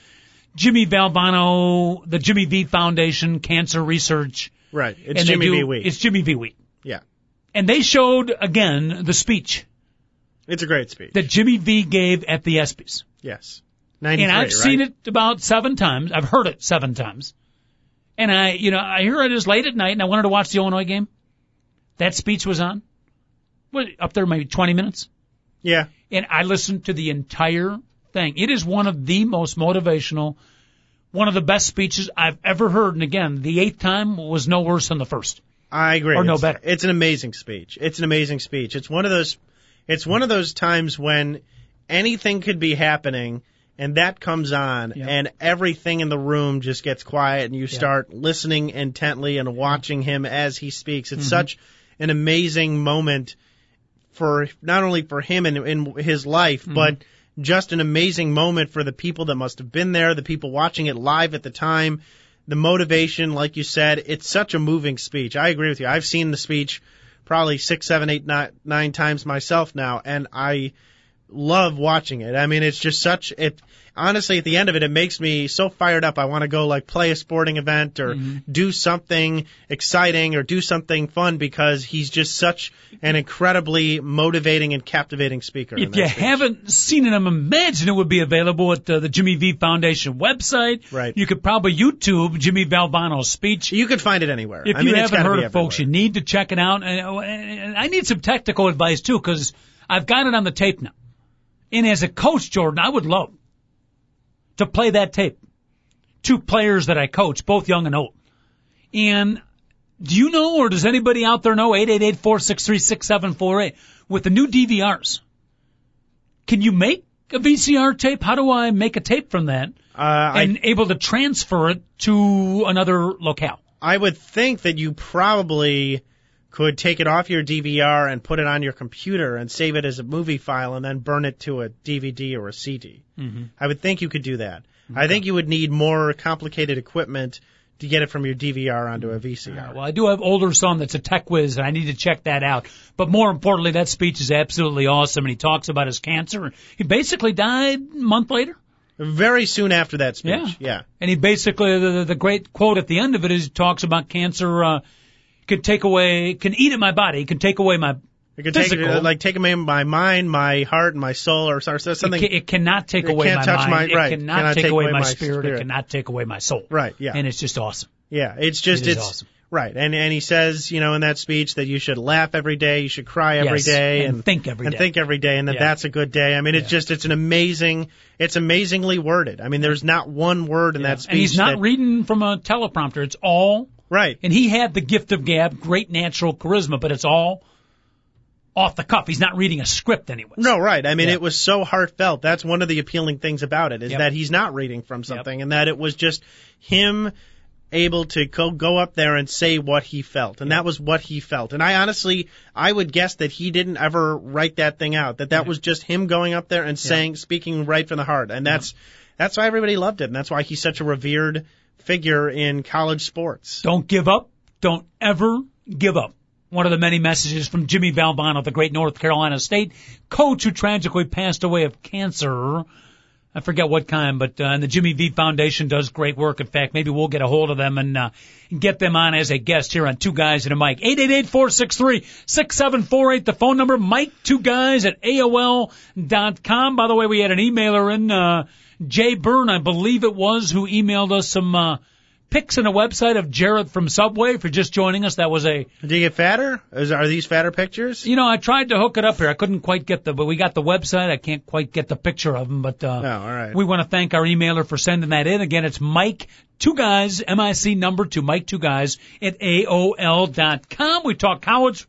Jimmy Valvano, the Jimmy V Foundation, Cancer Research. Right. It's Jimmy do- V. Week. It's Jimmy V Week. yeah. And they showed again the speech It's a great speech. that Jimmy V gave at the ESPYS. yes. 93, and I've right? seen it about seven times. I've heard it seven times. And I, you know, I hear it as late at night and I wanted to watch the Illinois game. That speech was on. What, up there maybe 20 minutes? Yeah. And I listened to the entire thing. It is one of the most motivational, one of the best speeches I've ever heard. And again, the eighth time was no worse than the first. I agree. Or no it's, better. It's an amazing speech. It's an amazing speech. It's one of those. It's one of those times when anything could be happening, and that comes on, Yeah. and everything in the room just gets quiet, and you start listening intently and watching him as he speaks. Mm-hmm. It's such an amazing moment for not only for him in, in his life, Mm-hmm. but just an amazing moment for the people that must have been there, the people watching it live at the time, the motivation, like you said, it's such a moving speech. I agree with you. I've seen the speech probably six, seven, eight, nine, nine times myself now, and I love watching it. I mean, it's just such it. Honestly, at the end of it, it makes me so fired up. I want to go like play a sporting event or do something exciting or do something fun because he's just such an incredibly motivating and captivating speaker. If you speech. haven't seen it, I'm imagine it would be available at uh, the Jimmy V Foundation website. Right. You could probably YouTube Jimmy Valvano's speech. you could find it anywhere. If I mean, you haven't heard it, folks, you need to check it out. And, and I need some technical advice too, because I've got it on the tape now. And as a coach, Jordan, I would love to play that tape. Two players that I coach, both young and old. And do you know, or does anybody out there know, 888-463-6748, with the new DVRs, can you make a VCR tape? How do I make a tape from that Uh, I and able to transfer it to another locale? I would think that you probably could take it off your DVR and put it on your computer and save it as a movie file and then burn it to a DVD or a CD. Mm-hmm. I would think you could do that. I think you would need more complicated equipment to get it from your DVR onto a VCR. Well, I do have older son that's a tech whiz, and I need to check that out. But more importantly, that speech is absolutely awesome, and he talks about his cancer. He basically died a month later, Very soon after that speech. Yeah. Yeah. and he basically the, the, the great quote at the end of it is he talks about cancer uh, can take away, can eat at my body, can take away my. It could take Physical. uh, like take away my mind, my heart, and my soul, or, something. It, ca- it cannot take It away can't my touch mind. my- right. It cannot, Cannot take, take away, my, my spirit. It cannot take away my soul. Right, yeah. And it's just awesome. Yeah, it's just It it's awesome. right, and and he says, you know, in that speech that you should laugh every day, you should cry every Yes, day, and think every and day. think every day, and that Yeah. that's a good day. I mean, it's just it's an amazing, it's amazingly worded. I mean, there's not one word in that speech. and he's not that, reading from a teleprompter. It's all right. And he had the gift of gab, great natural charisma, but it's all off the cuff. He's not reading a script anyway. No, right. I mean, Yeah. it was so heartfelt. That's one of the appealing things about it is Yep. that he's not reading from something, and that it was just him able to go, go up there and say what he felt, and that was what he felt. And I honestly, I would guess that he didn't ever write that thing out. That that was just him going up there and saying, speaking right from the heart, and that's that's why everybody loved it, and that's why he's such a revered figure in college sports. Don't give up. Don't ever give up. One of the many messages from Jimmy Valvano, the great North Carolina State coach who tragically passed away of cancer. I forget what kind, but uh, and the Jimmy V Foundation does great work. In fact, maybe we'll get a hold of them and uh, get them on as a guest here on Two Guys and a Mic. Eight eight eight four six three six seven four eight. The phone number, Mike Two Guys at AOL dot com. By the way, we had an emailer in uh, Jay Byrne, I believe it was, who emailed us some uh, pics and a website of Jared from Subway. For just joining us, that was a Do you get fatter? Is, are these fatter pictures? you know, I tried to hook it up here. I couldn't quite get the, but we got the website. I can't quite get the picture of him, but, uh, Oh, all right. we want to thank our emailer for sending that in. Again, it's Mike, two guys, M-I-C number two, Mike two guys at AOL dot com. We talk college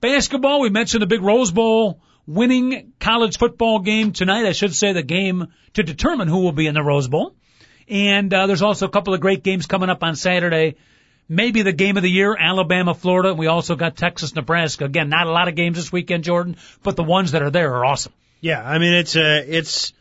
basketball. We mentioned the big Rose Bowl winning college football game tonight. I should say the game to determine who will be in the Rose Bowl. And, uh, there's also a couple of great games coming up on Saturday. maybe the game of the year, Alabama, Florida. We also got Texas, Nebraska. Again, not a lot of games this weekend, Jordan, but the ones that are there are awesome. Yeah, I mean it's uh, it's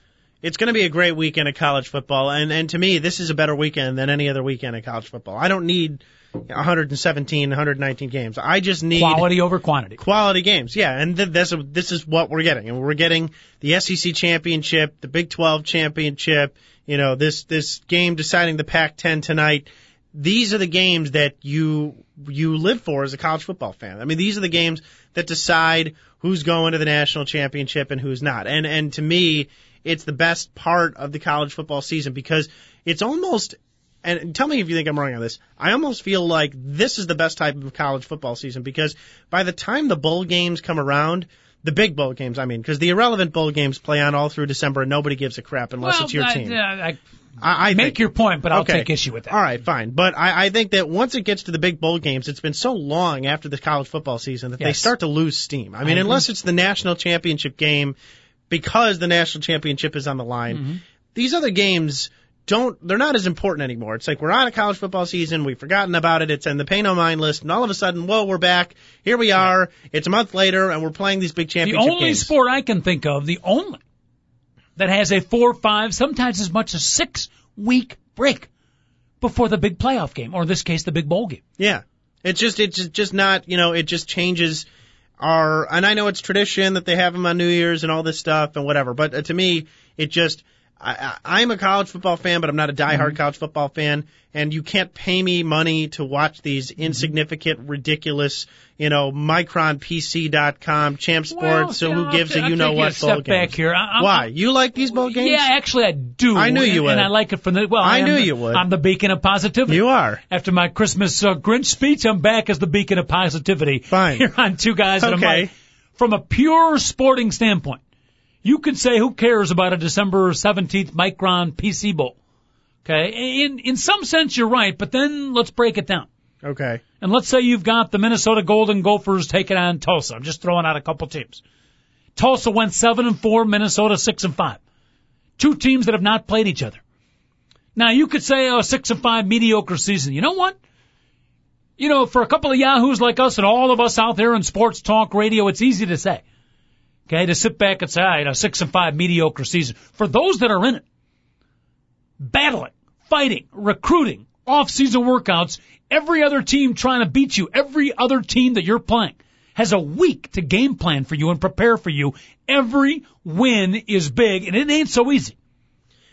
it's going to be a great weekend of college football, and and to me this is a better weekend than any other weekend of college football. I don't need 117, 119 games. I just need quality over quantity. Quality games, yeah, and th- this this is what we're getting, and we're getting the SEC championship, the Big 12 championship. You know this this game deciding the Pac-10 tonight. These are the games that you you live for as a college football fan. I mean, these are the games that decide who's going to the national championship and who's not. And and to me, it's the best part of the college football season because it's almost and tell me if you think I'm wrong on this. I almost feel like this is the best type of college football season because by the time the bowl games come around, the big bowl games, I mean, because the irrelevant bowl games play on all through December and nobody gives a crap unless well, it's your I, team. I, I, I make think, your point, but I'll okay. take issue with that. All right, fine. But I, I think that once it gets to the big bowl games, it's been so long after the college football season that Yes. they start to lose steam. I mean, unless it's the national championship game, because the national championship is on the line, Mm-hmm. these other games don't, they're not as important anymore. It's like we're on a college football season, we've forgotten about it, it's in the pay no mind list, and all of a sudden, whoa, we're back, here we are, it's a month later, and we're playing these big championship. The only games. sport I can think of, the only that has a four, five, sometimes as much as six week break before the big playoff game, or in this case, the big bowl game. Yeah. It's just it's just- not you know it just changes our and I know it's tradition that they have them on New Year's and all this stuff and whatever, but uh, to me it just I, I- I'm a college football fan, but I'm not a diehard college football fan, and you can't pay me money to watch these insignificant, ridiculous, you know, MicronPC.com, Champ Sports, Well, so who I'll gives ta- a I'll you know what bowl back here. I- I- Why? You like these bowl games? Yeah, actually, I do. I knew you and, would. and I like it from the well. I am knew the- you would. I'm the beacon of positivity. You are. After my Christmas uh, Grinch speech, I'm back as the beacon of positivity. Fine. *laughs* Here on Two Guys and a Okay. Mic. From a pure sporting standpoint, you can say who cares about a December 17th Micron PC Bowl. Okay, in in some sense you're right, but then let's break it down. Okay. And let's say you've got the Minnesota Golden Gophers taking on Tulsa. I'm just throwing out a couple teams. Tulsa went seven and four, Minnesota six and five. Two teams that have not played each other. Now you could say, oh, six and five, mediocre season. You know what? You know, for a couple of yahoos like us and all of us out there in sports talk radio, it's easy to say. Okay, to sit back and say, ah, you know, six and five, mediocre season. For those that are in it, battling, fighting, recruiting, off-season workouts, every other team trying to beat you, every other team that you're playing has a week to game plan for you and prepare for you. Every win is big, and it ain't so easy.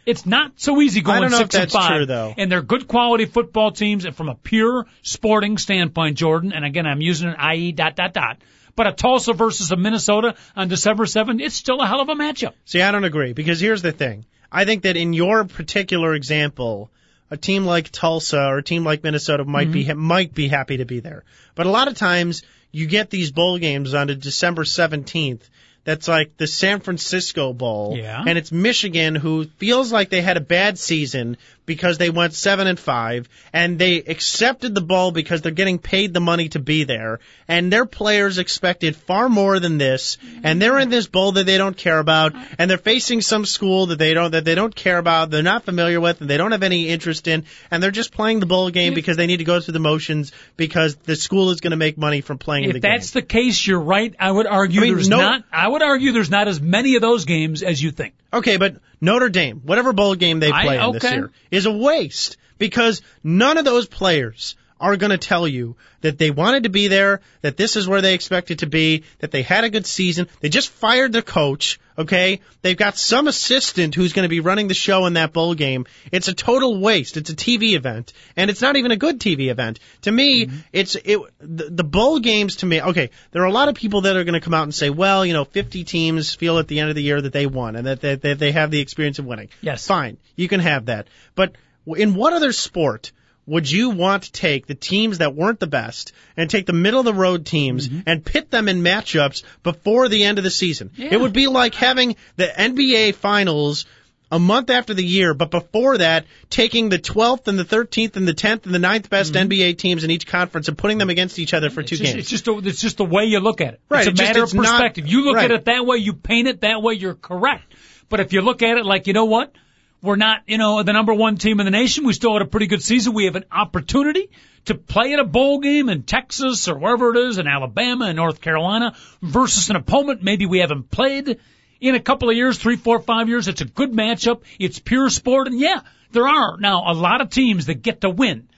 It's not so easy going I six and five. true, though. And they're good quality football teams, and from a pure sporting standpoint, Jordan. And again, I'm using an IE dot dot dot. But a Tulsa versus a Minnesota on December 7th, it's still a hell of a matchup. See, I don't agree because here's the thing. I think that in your particular example, a team like Tulsa or a team like Minnesota might be mm-hmm. might be happy to be there. But a lot of times you get these bowl games on December 17th. That's like the San Francisco Bowl, Yeah. and it's Michigan who feels like they had a bad season because they went seven and five, and they accepted the bowl because they're getting paid the money to be there, and their players expected far more than this, and they're in this bowl that they don't care about, and they're facing some school that they don't that they don't care about, they're not familiar with, and they don't have any interest in, and they're just playing the bowl game because they need to go through the motions because the school is going to make money from playing If the game. that's the case, you're right. I would argue I mean, there's no- not. I would argue there's not as many of those games as you think. Okay, but Notre Dame, whatever bowl game they I- play in this year, is a waste because none of those players are going to tell you that they wanted to be there, that this is where they expected to be, that they had a good season. They just fired their coach, okay? They've got some assistant who's going to be running the show in that bowl game. It's a total waste. It's a TV event, and it's not even a good TV event. To me, mm-hmm. it's it the, the bowl games to me. Okay, there are a lot of people that are going to come out and say, well, you know, 50 teams feel at the end of the year that they won and that they, that they have the experience of winning. Yes. Fine. You can have that. But in what other sport would you want to take the teams that weren't the best and take the middle of the road teams mm-hmm. and pit them in matchups before the end of the season? Yeah. It would be like having the NBA finals a month after the year, but before that, taking the 12th and the 13th and the 10th and the 9th best mm-hmm. NBA teams in each conference and putting them against each other for two It's just, games. it's just a, it's just the way you look at it. Right, It's a it just- matter it's of not- perspective. you look right. at it that way, you paint it that way, you're correct. But if you look at it like, you know what? We're not, you know, the number one team in the nation. We still had a pretty good season. We have an opportunity to play at a bowl game in Texas or wherever it is in Alabama and North Carolina versus an opponent maybe we haven't played in a couple of years, three, four, five years. It's a good matchup. It's pure sport. And yeah, there are now a lot of teams that get to win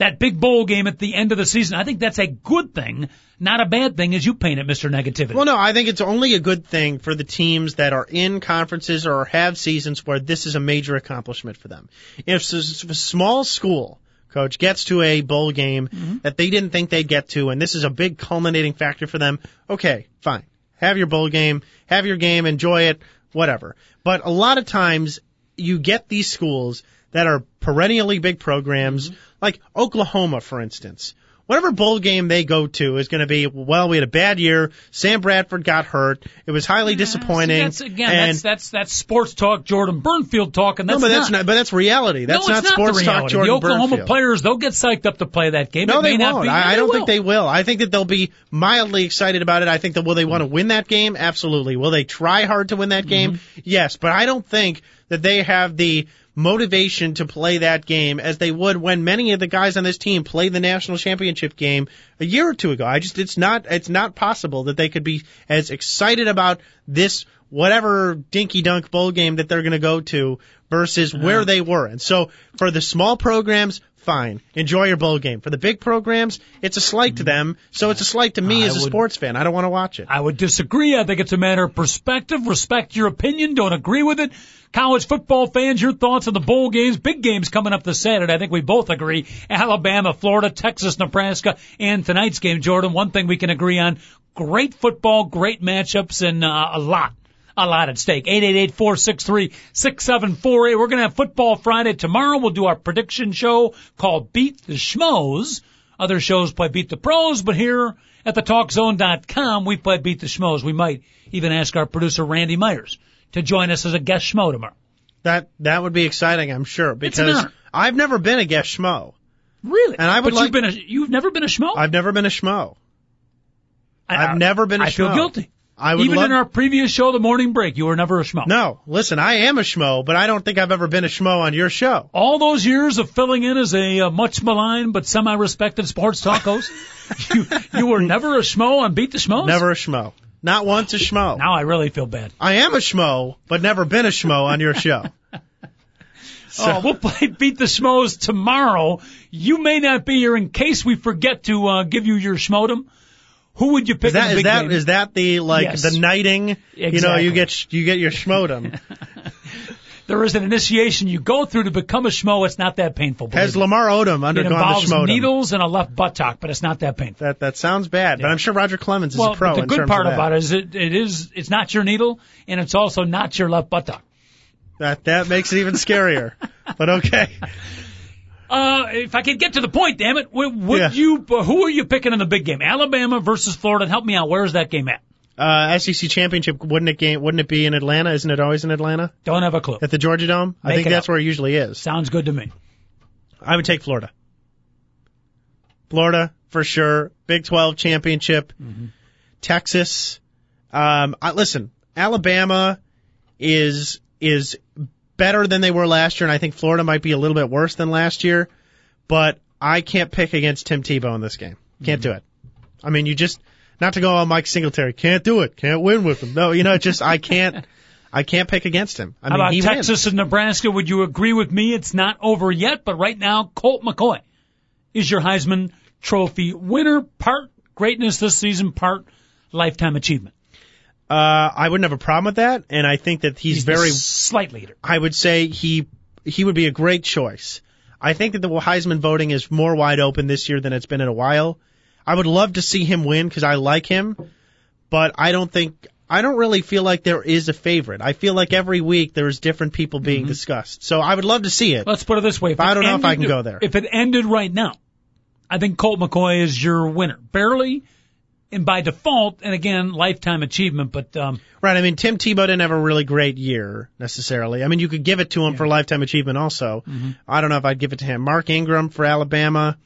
that big bowl game at the end of the season. I think that's a good thing, not a bad thing as you paint it, Mr. Negativity. Well, no, I think it's only a good thing for the teams that are in conferences or have seasons where this is a major accomplishment for them. If a small school coach gets to a bowl game mm-hmm. that they didn't think they'd get to, and this is a big culminating factor for them, okay, fine. Have your bowl game, have your game, enjoy it, whatever. But a lot of times you get these schools that are perennially big programs, mm-hmm. like Oklahoma, for instance. Whatever bowl game they go to is going to be, well, we had a bad year. Sam Bradford got hurt. It was highly yeah, disappointing. See, that's, again, and, that's, that's, that's sports talk, Jordan Burnfield talk, and that's no, but not. that's not, but that's reality. That's no, not, not sports talk, Jordan The Oklahoma players, they'll get psyched up to play that game. No, it they won't. Be, I, I don't will. think they will. I think that they'll be mildly excited about it. I think that will they want to win that game? Absolutely. Will they try hard to win that game? Mm-hmm. Yes, but I don't think that they have the motivation to play that game as they would when many of the guys on this team played the national championship game a year or two ago. I just it's not it's not possible that they could be as excited about this whatever dinky dunk bowl game that they're going to go to versus where they were. And so for the small programs, fine. Enjoy your bowl game. For the big programs, it's a slight to them, so it's a slight to me I as a would, sports fan. I don't want to watch it. I would disagree. I think it's a matter of perspective. Respect your opinion. Don't agree with it. College football fans, your thoughts on the bowl games, big games coming up this Saturday. I think we both agree. Alabama, Florida, Texas, Nebraska, and tonight's game, Jordan. One thing we can agree on. Great football, great matchups, and uh, a lot a lot at stake. 888-463-6748. We're going to have Football Friday tomorrow. We'll do our prediction show called Beat the Schmoes. Other shows play Beat the Pros, but here at the TalkZone.com, we play Beat the Schmoes. We might even ask our producer Randy Myers to join us as a guest schmo tomorrow. That that would be exciting, I'm sure, because I've never been a guest schmo. Really? And I would but like, you've been a, you've never been a schmo? I've never been a schmo. I, have never been a I schmo. feel guilty. I would Even love, in our previous show, The Morning Break, you were never a schmo. No, listen, I am a schmo, but I don't think I've ever been a schmo on your show. All those years of filling in as a uh, much maligned but semi-respected sports talk host, *laughs* you, you were never a schmo on Beat the Schmoes? Never a schmo. Not once a schmo. Now I really feel bad. I am a schmo, but never been a schmo on your show. So. *laughs* Oh, we'll play Beat the Schmoes tomorrow. You may not be here in case we forget to uh, give you your schmodem. Who would you pick? Is that, in the is that, game? is that the like Yes. the knighting? Exactly. You know, you get you get your schmodem. *laughs* there is an initiation you go through to become a schmo. It's not that painful. believe Has. Lamar Odom it undergone the involves schmodem? needles and a left buttock, but it's not that painful. That that sounds bad, but I'm sure Roger Clemens is well, a pro but the in good terms part about it is it, it is it's not your needle and it's also not your left buttock. That that makes it even scarier. but okay. *laughs* Uh, if I could get to the point, damn it, would, Yeah. you? Uh, who are you picking in the big game? Alabama versus Florida. Help me out. Where's that game at? Uh, SEC championship wouldn't it game wouldn't it be in Atlanta? Isn't it always in Atlanta Don't have a clue. at the Georgia Dome? I think that's up. where it usually is. Sounds good to me. I would take Florida. Florida for sure. Big 12 championship. Mm-hmm. Texas. Um, I, listen, Alabama is is better than they were last year, and I think Florida might be a little bit worse than last year. But I can't pick against Tim Tebow in this game. Can't Mm-hmm. do it. I mean, you just not to go on Mike Singletary. Can't do it. Can't win with him. No, you know, just I can't. *laughs* I can't pick against him. I How mean, about he Texas wins. and Nebraska? Would you agree with me? It's not over yet, but right now, Colt McCoy is your Heisman Trophy winner. Part greatness this season, part lifetime achievement. Uh, I wouldn't have a problem with that, and I think that he's, He's very. slight leader. I would say he he would be a great choice. I think that the Heisman voting is more wide open this year than it's been in a while. I would love to see him win because I like him, but I don't think I don't really feel like there is a favorite. I feel like every week there's different people being discussed. So I would love to see it. Let's put it this way. If I don't know if I can go there. If it ended right now, I think Colt McCoy is your winner. Barely, and by default, and again, lifetime achievement, but, um, Right. I mean, Tim Tebow didn't have a really great year necessarily. I mean, you could give it to him for lifetime achievement also. Mm-hmm. I don't know if I'd give it to him. Mark Ingram for Alabama.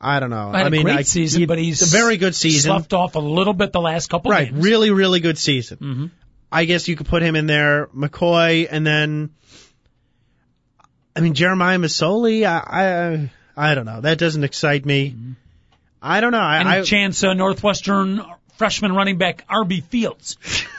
I don't know. had I mean, a great I, season, he- but he's a very good season. sloughed off a little bit the last couple Right. games. Really, really good season. Mm-hmm. I guess you could put him in there, McCoy, and then, I mean, Jeremiah Masoli, I, I, I don't know. That doesn't excite me. I don't know. I, Any I, chance uh, Northwestern freshman running back Arby Fields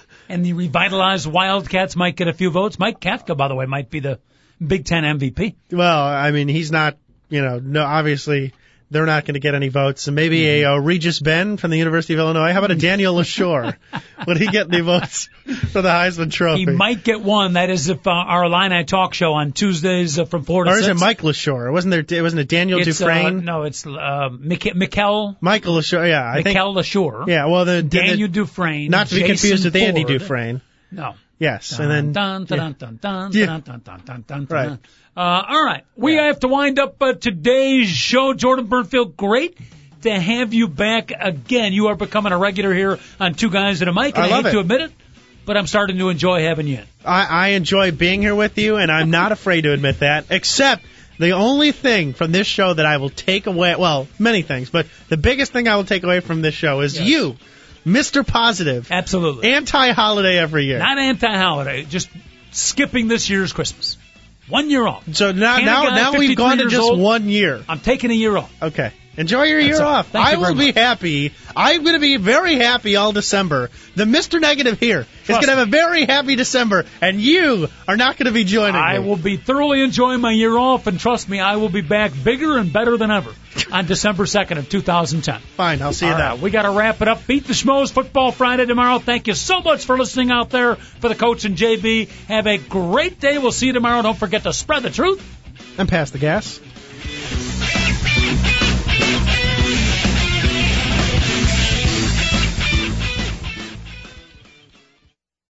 *laughs* and the revitalized Wildcats might get a few votes? Mike Kafka, by the way, might be the Big Ten MVP. well, I mean, he's not, you know, no, obviously they're not going to get any votes. And maybe a uh, Regis Ben from the University of Illinois. How about a Daniel Leshoure? *laughs* Would he get any votes for the Heisman Trophy? He might get one. That is if uh, our Illini talk show on Tuesdays uh, from four to or is six. it Mike Leshoure? Wasn't there? It wasn't it Daniel It's, uh, Dufrene? no, it's uh, Mik- Mikel Michael Leshoure. Yeah, I think. Mikel Leshoure. Yeah. Well, the, the- Daniel Dufrene. not to be Jason confused with Andy Ford. Dufrene. No. Yes, and then dun, yeah. dun, dun, dun, Yeah. dun, dun, dun, dun, dun, Right. Uh, all right, we have to wind up uh, today's show. Jordan Burnfield, great to have you back again. You are becoming a regular here on Two Guys and a Mic, and I I, hate it. to admit it, but I'm starting to enjoy having you. I, I enjoy being here with you, and I'm not *laughs* afraid to admit that. Except the only thing from this show that I will take away, well, many things, but the biggest thing I will take away from this show is Yes. you, Mr. Positive, Absolutely. anti-holiday every year. Not anti-holiday, just skipping this year's Christmas. One year off. so now, Canada now, guy, now we've gone to just old. one year. I'm taking a year off. Okay. Enjoy your year off. Thank I will be much. happy. I'm going to be very happy all December. The Mr. Negative here is Trust going to have a very happy December, and you are not going to be joining I me. will be thoroughly enjoying my year off, and trust me, I will be back bigger and better than ever on December 2nd of 2010. Fine, I'll see you All then. right, we got to wrap it up. Beat the Schmoes Football Friday tomorrow. Thank you so much for listening out there for the coach and JB. Have a great day. We'll see you tomorrow. Don't forget to spread the truth. And pass the gas.